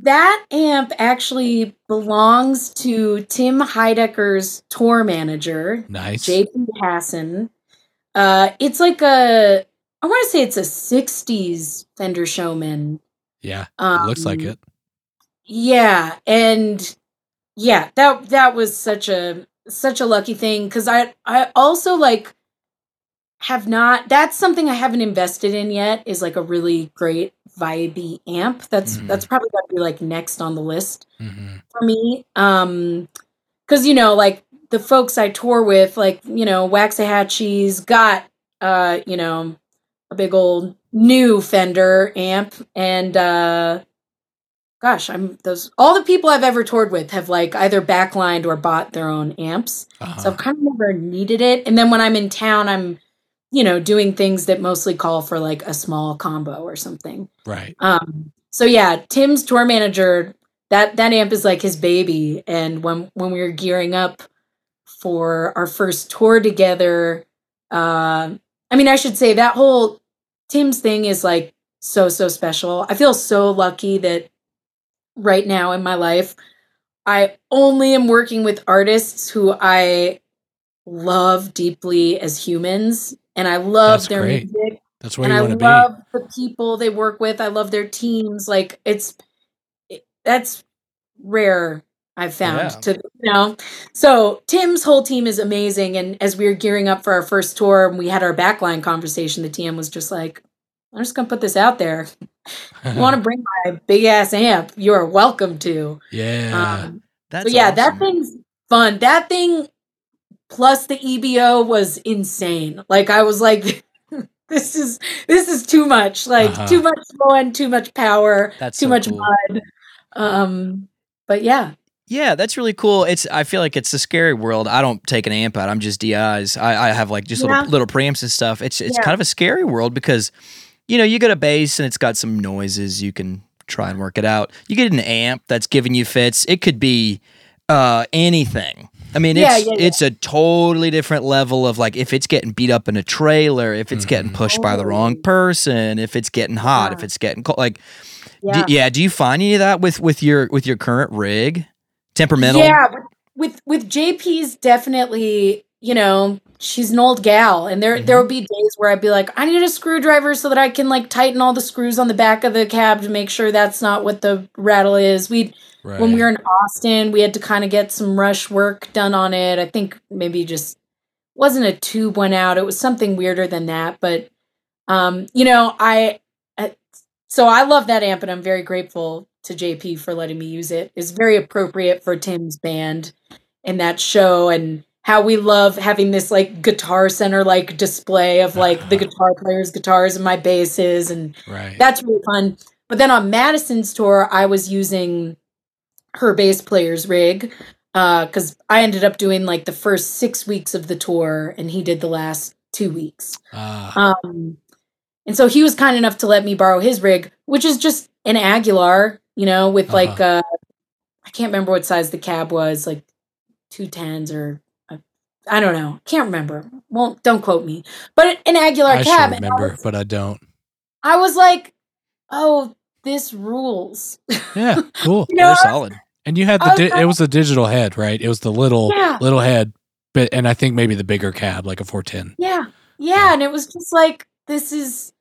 That amp actually belongs to Tim Heidecker's tour manager, Nice. JP Hassan. Uh, it's like a, I want to say it's a 60s Fender Showman. Yeah, Um, looks like it. Yeah, and yeah, that that was such a such a lucky thing because I I also like have not. That's something I haven't invested in yet. Is like a really great vibey amp. That's Mhm. that's probably gonna be like next on the list Mhm. for me. Um, because you know, like the folks I tour with, like you know, Waxahatchee's got uh, you know, a big old new Fender amp, and uh, gosh, I'm those all the people I've ever toured with have like either backlined or bought their own amps. Uh-huh. So I've kind of never needed it. And then when I'm in town, I'm, you know, doing things that mostly call for like a small combo or something. right. Um, so yeah, Tim's tour manager, that that amp is like his baby. And when when we were gearing up for our first tour together, uh, I mean, I should say that whole Tim's thing is like so so special. I feel so lucky that right now in my life, I only am working with artists who I love deeply as humans, and I love That's their great. music That's where and you want to be. I love the people they work with. I love their teams. Like it's it, that's rare. I've found Yeah. to you know. So Tim's whole team is amazing. And as we were gearing up for our first tour, and we had our backline conversation, the TM was just like, "I'm just gonna put this out there. You want to bring my big ass amp? You are welcome to." yeah. Um, That's so yeah, that thing's fun. That thing plus the EB-0 was insane. Like I was like, this is this is too much. Like Uh-huh. too much fun, too much power, That's too so much cool. mud. Um, but yeah, Yeah, that's really cool. It's I feel like it's a scary world. I don't take an amp out. I'm just DIs. I, I have like just Yeah. little little preamps and stuff. It's it's Yeah. kind of a scary world because you know you get a bass and it's got some noises. You can try and work it out. You get an amp that's giving you fits. It could be uh, anything. I mean, Yeah, it's yeah, yeah. it's a totally different level of like if it's getting beat up in a trailer, if it's getting Mhm. pushed by the wrong person, if it's getting hot, if it's getting cold. Like, yeah, Do, yeah. Do you find any of that with with your with your current rig? Temperamental. yeah. With, with with JP's definitely, you know, she's an old gal, and there Mm-hmm. there will be days where I'd be like, I need a screwdriver so that I can like tighten all the screws on the back of the cab to make sure that's not what the rattle is. We right. when we were in Austin, we had to kind of get some rush work done on it. I think maybe just wasn't a tube went out. It was something weirder than that. But um, you know, I uh, so I love that amp, and I'm very grateful to JP for letting me use it. It's very appropriate for Tim's band and that show, and how we love having this like guitar center like display of like the Uh-huh. guitar players' guitars and my basses and right. that's really fun. But then on Madison's tour, I was using her bass player's rig because I ended up doing like the first six weeks of the tour, and he did the last two weeks. Ah, Um, and so he was kind enough to let me borrow his rig, which is just an Aguilar, you know, with like uh, I can't remember what size the cab was, like two tens or. I don't know. Can't remember. Well, don't quote me. But an Aguilar I cab. I remember, was- but I don't. I was like, oh, this rules. Yeah, cool. You know, They're solid. And you had the di- kinda- it was a digital head, right? It was the little Yeah. little head, but and I think maybe the bigger cab, like a 410. Yeah. Yeah. And it was just like, this is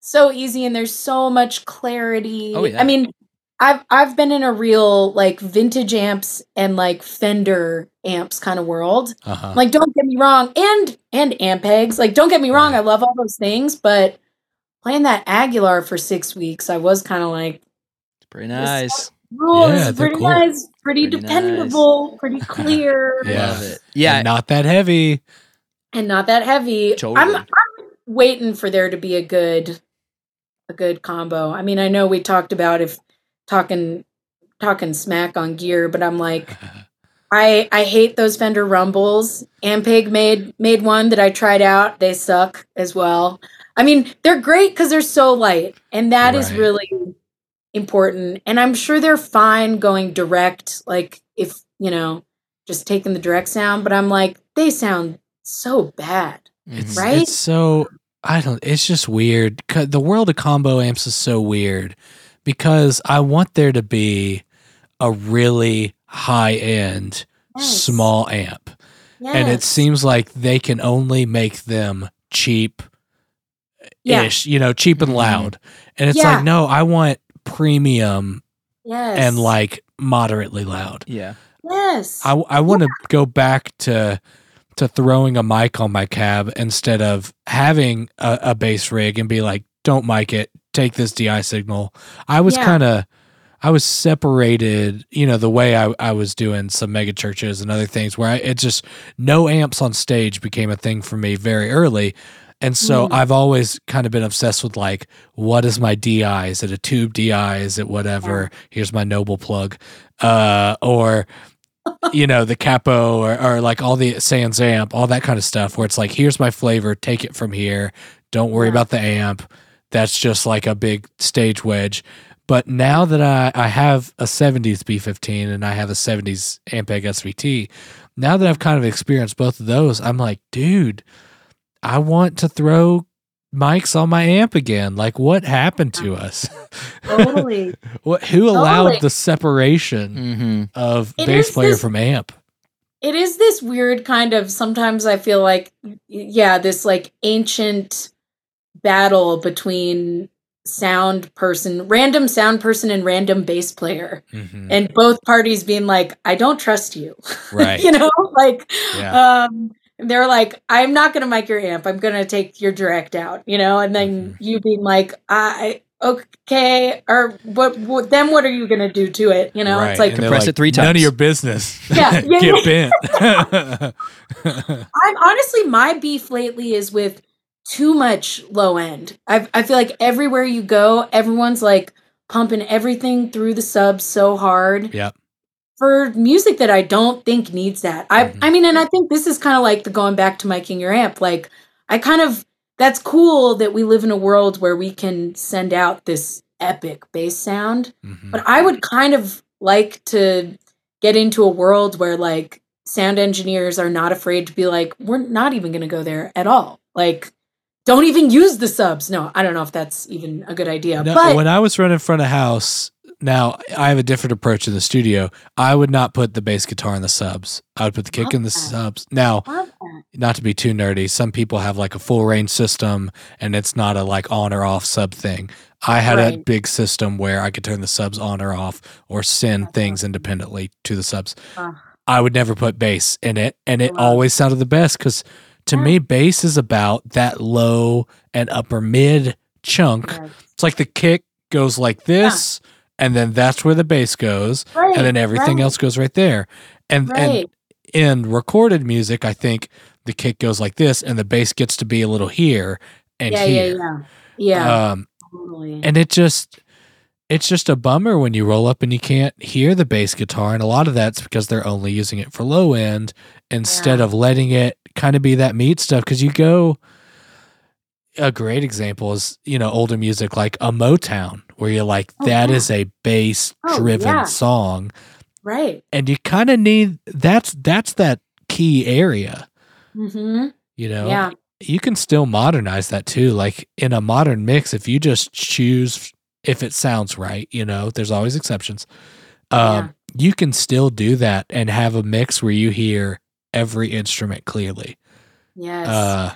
so easy and there's so much clarity. Oh, yeah. I mean, I've I've been in a real like vintage amps and like Fender amps kind of world. Uh-huh. Like, don't get me wrong, and and Ampegs. Like, don't get me wrong, Right. I love all those things, but playing that Aguilar for six weeks, I was kind of like, It's pretty nice. rules, Yeah, pretty cool. nice, pretty, Pretty dependable, pretty clear. Yeah. Yeah. And not that heavy. and not that heavy. Totally. I'm, I'm waiting for there to be a good a good combo. I mean, I know we talked about if talking talking smack on gear, but I'm like I I hate those Fender Rumbles. Ampeg made made one that I tried out. They suck as well. I mean, they're great cuz they're so light, and that is Right. really important. And I'm sure they're fine going direct like if, you know, just taking the direct sound, but I'm like they sound so bad. It's, Right? It's so I don't. It's just weird. The world of combo amps is so weird because I want there to be a really high end Yes. small amp, and it seems like they can only make them cheap Yeah. ish, you know, cheap and Mhm. loud. And it's Yeah. like, no, I want premium Yes. and like moderately loud. Yeah. yes. I, I want to go back to to throwing a mic on my cab instead of having a, a bass rig and be like, don't mic it, take this DI signal. I was Yeah. kind of, I was separated, you know, the way I, I was doing some mega churches and other things where I, it just, no amps on stage became a thing for me very early. And so Mm. I've always kind of been obsessed with like, what is my DI? Is it a tube DI? Is it whatever? Here's my noble plug. Uh, or, you know, the capo or, or like all the SansAmp, all that kind of stuff where it's like, here's my flavor, take it from here. Don't worry Yeah. about the amp. That's just like a big stage wedge. But now that I, I have a 70s B15 and I have a 70s Ampeg SVT, now that I've kind of experienced both of those, I'm like, dude, I want to throw mics on my amp again. Like, what happened to us? Totally. what? Who allowed the separation Mm-hmm. of It bass player this- from amp? it is this weird kind of sometimes I feel like yeah, this like ancient battle between sound person, random sound person and random bass player. Mhm. And both parties being like, I don't trust you. Right. you know, like Yeah. um they're like, I'm not gonna mic your amp, I'm gonna take your direct out, you know, and then Mhm. you being like, I okay, or what, what then what are you gonna do to it? You know, Right. it's like And they're Compress it three times None of your business. Yeah, yeah, Get bent. I'm honestly my beef lately is with too much low end. I I feel like everywhere you go, everyone's like pumping everything through the subs so hard Yeah. for music that I don't think needs that. I Mhm. I mean, and I think this is kind of like the going back to miking your amp. Like I kind of that's cool that we live in a world where we can send out this epic bass sound. Mhm. But I would kind of like to get into a world where like sound engineers are not afraid to be like, we're not even going to go there at all. Like, don't even use the subs. No, I don't know if that's even a good idea. No, but when I was running front of house, now I have a different approach in the studio. I would not put the bass guitar in the subs. I would put the kick in the Okay. subs. Now, not to be too nerdy, some people have like a full range system and it's not a like on or off sub thing. I had a big system where I could turn the subs on or off or send things independently to the subs. Ugh. I would never put bass in it and it always sounded the best cuz to Yeah. me bass is about that low and upper mid chunk. Yes. It's like the kick goes like this and then that's where the bass goes Right, and then everything right, else goes right there. And and in recorded music, I think the kick goes like this, and the bass gets to be a little here and yeah, here. yeah, yeah. Yeah. Um, totally. and it just it's just a bummer when you roll up and you can't hear the bass guitar, and a lot of that's because they're only using it for low end instead Yeah. of letting it kind of be that meat stuff. Because you go. A great example is, you know, older music like a Motown, where you're like, Oh, that yeah. is a bass Oh, driven yeah. song. right. And you kind of need that's that's that key area. Mm-hmm. You know, Yeah. you can still modernize that too. Like in a modern mix, if you just choose if it sounds right, you know, there's always exceptions. Um, you can still do that and have a mix where you hear every instrument clearly. Yes. Uh,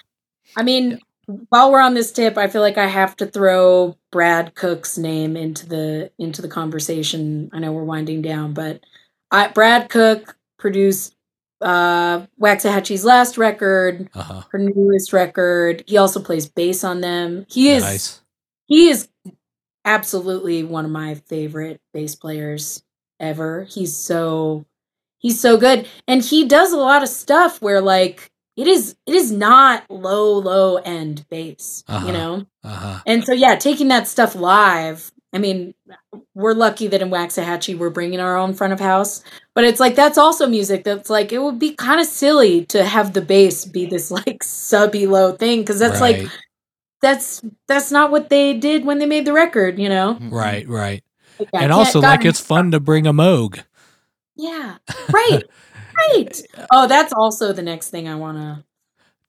I mean, while we're on this tip, I feel like I have to throw Brad Cook's name into the into the conversation. I know we're winding down, but I, Brad Cook produced uh, Waxahatchee's last record, uh-huh. her newest record. He also plays bass on them. He is Nice. he is absolutely one of my favorite bass players ever. He's so he's so good and he does a lot of stuff where like it is it is not low low end bass, Uh-huh. you know? Uh-huh. And so yeah, taking that stuff live. I mean, we're lucky that in Waxahatchee we're bringing our own front of house, but it's like that's also music that's like it would be kind of silly to have the bass be this like subby low thing because that's like that's that's not what they did when they made the record, you know. right, right. Like, And also like it's fun to bring a Moog. Yeah, right, right. Oh, that's also the next thing I want to.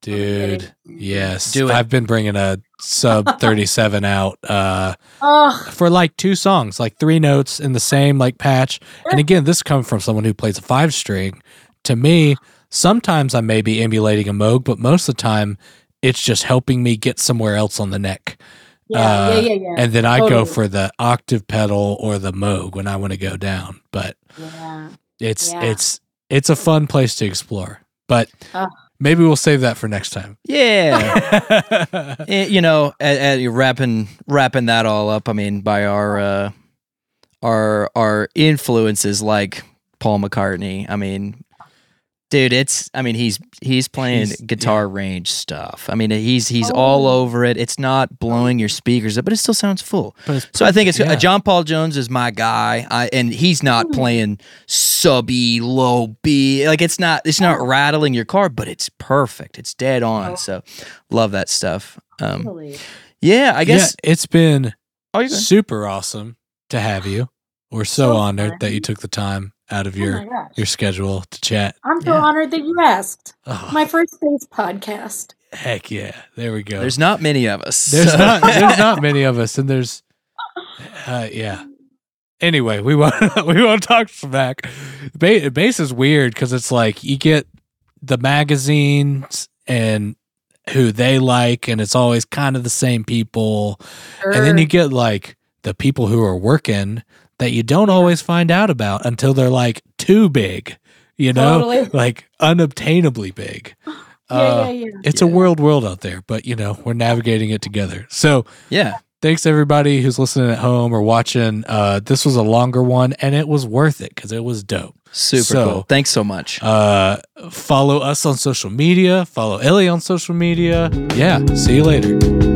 Dude, yes. Do it. I've been bringing a sub 37 out uh Oh, for like two songs, like three notes in the same like patch. And again, this comes from someone who plays a five string. To me, sometimes I may be emulating a Moog, but most of the time it's just helping me get somewhere else on the neck. Yeah, Uh, yeah, yeah, yeah. And then I go for the octave pedal or the Moog when I want to go down. But yeah. it's Yeah. it's it's a fun place to explore. But Ah. Maybe we'll save that for next time. Yeah. Eh, you know, at, at wrapping wrapping that all up. I mean, by our uh, our our influences like Paul McCartney. I mean, dude, it's. I mean, he's he's playing He's- guitar range stuff. I mean, he's he's all Oh. over it. It's not blowing your speakers up, but it still sounds full. So I think it's Yeah. uh, John Paul Jones is my guy, I, and he's not playing subby low B. Like it's not it's not rattling your car, but it's perfect. It's dead on. So love that stuff. Um, Totally. yeah, I guess. yeah, it's been Oh, super awesome to have you. We're so So honored fun. that you took the time out of Oh your your schedule to chat. I'm so Yeah. honored that you asked. Oh, My first space podcast. heck yeah! There we go. There's not many of us. There's so- not there's not many of us, and there's uh, yeah. Anyway, we won't we won't talk smack. Ba- Bass is weird because it's like you get the magazines and who they like, and it's always kind of the same people, and then you get like the people who are working that you don't always find out about until they're like too big, you know, Totally. like unobtainably big. yeah, Uh, yeah, yeah. it's a Yeah. world world out there, but you know, we're navigating it together. So yeah. thanks everybody who's listening at home or watching. Uh, this was a longer one and it was worth it because it was dope. Super So- cool. Thanks so much. Uh, follow us on social media, follow Ellie on social media. Yeah, see you later.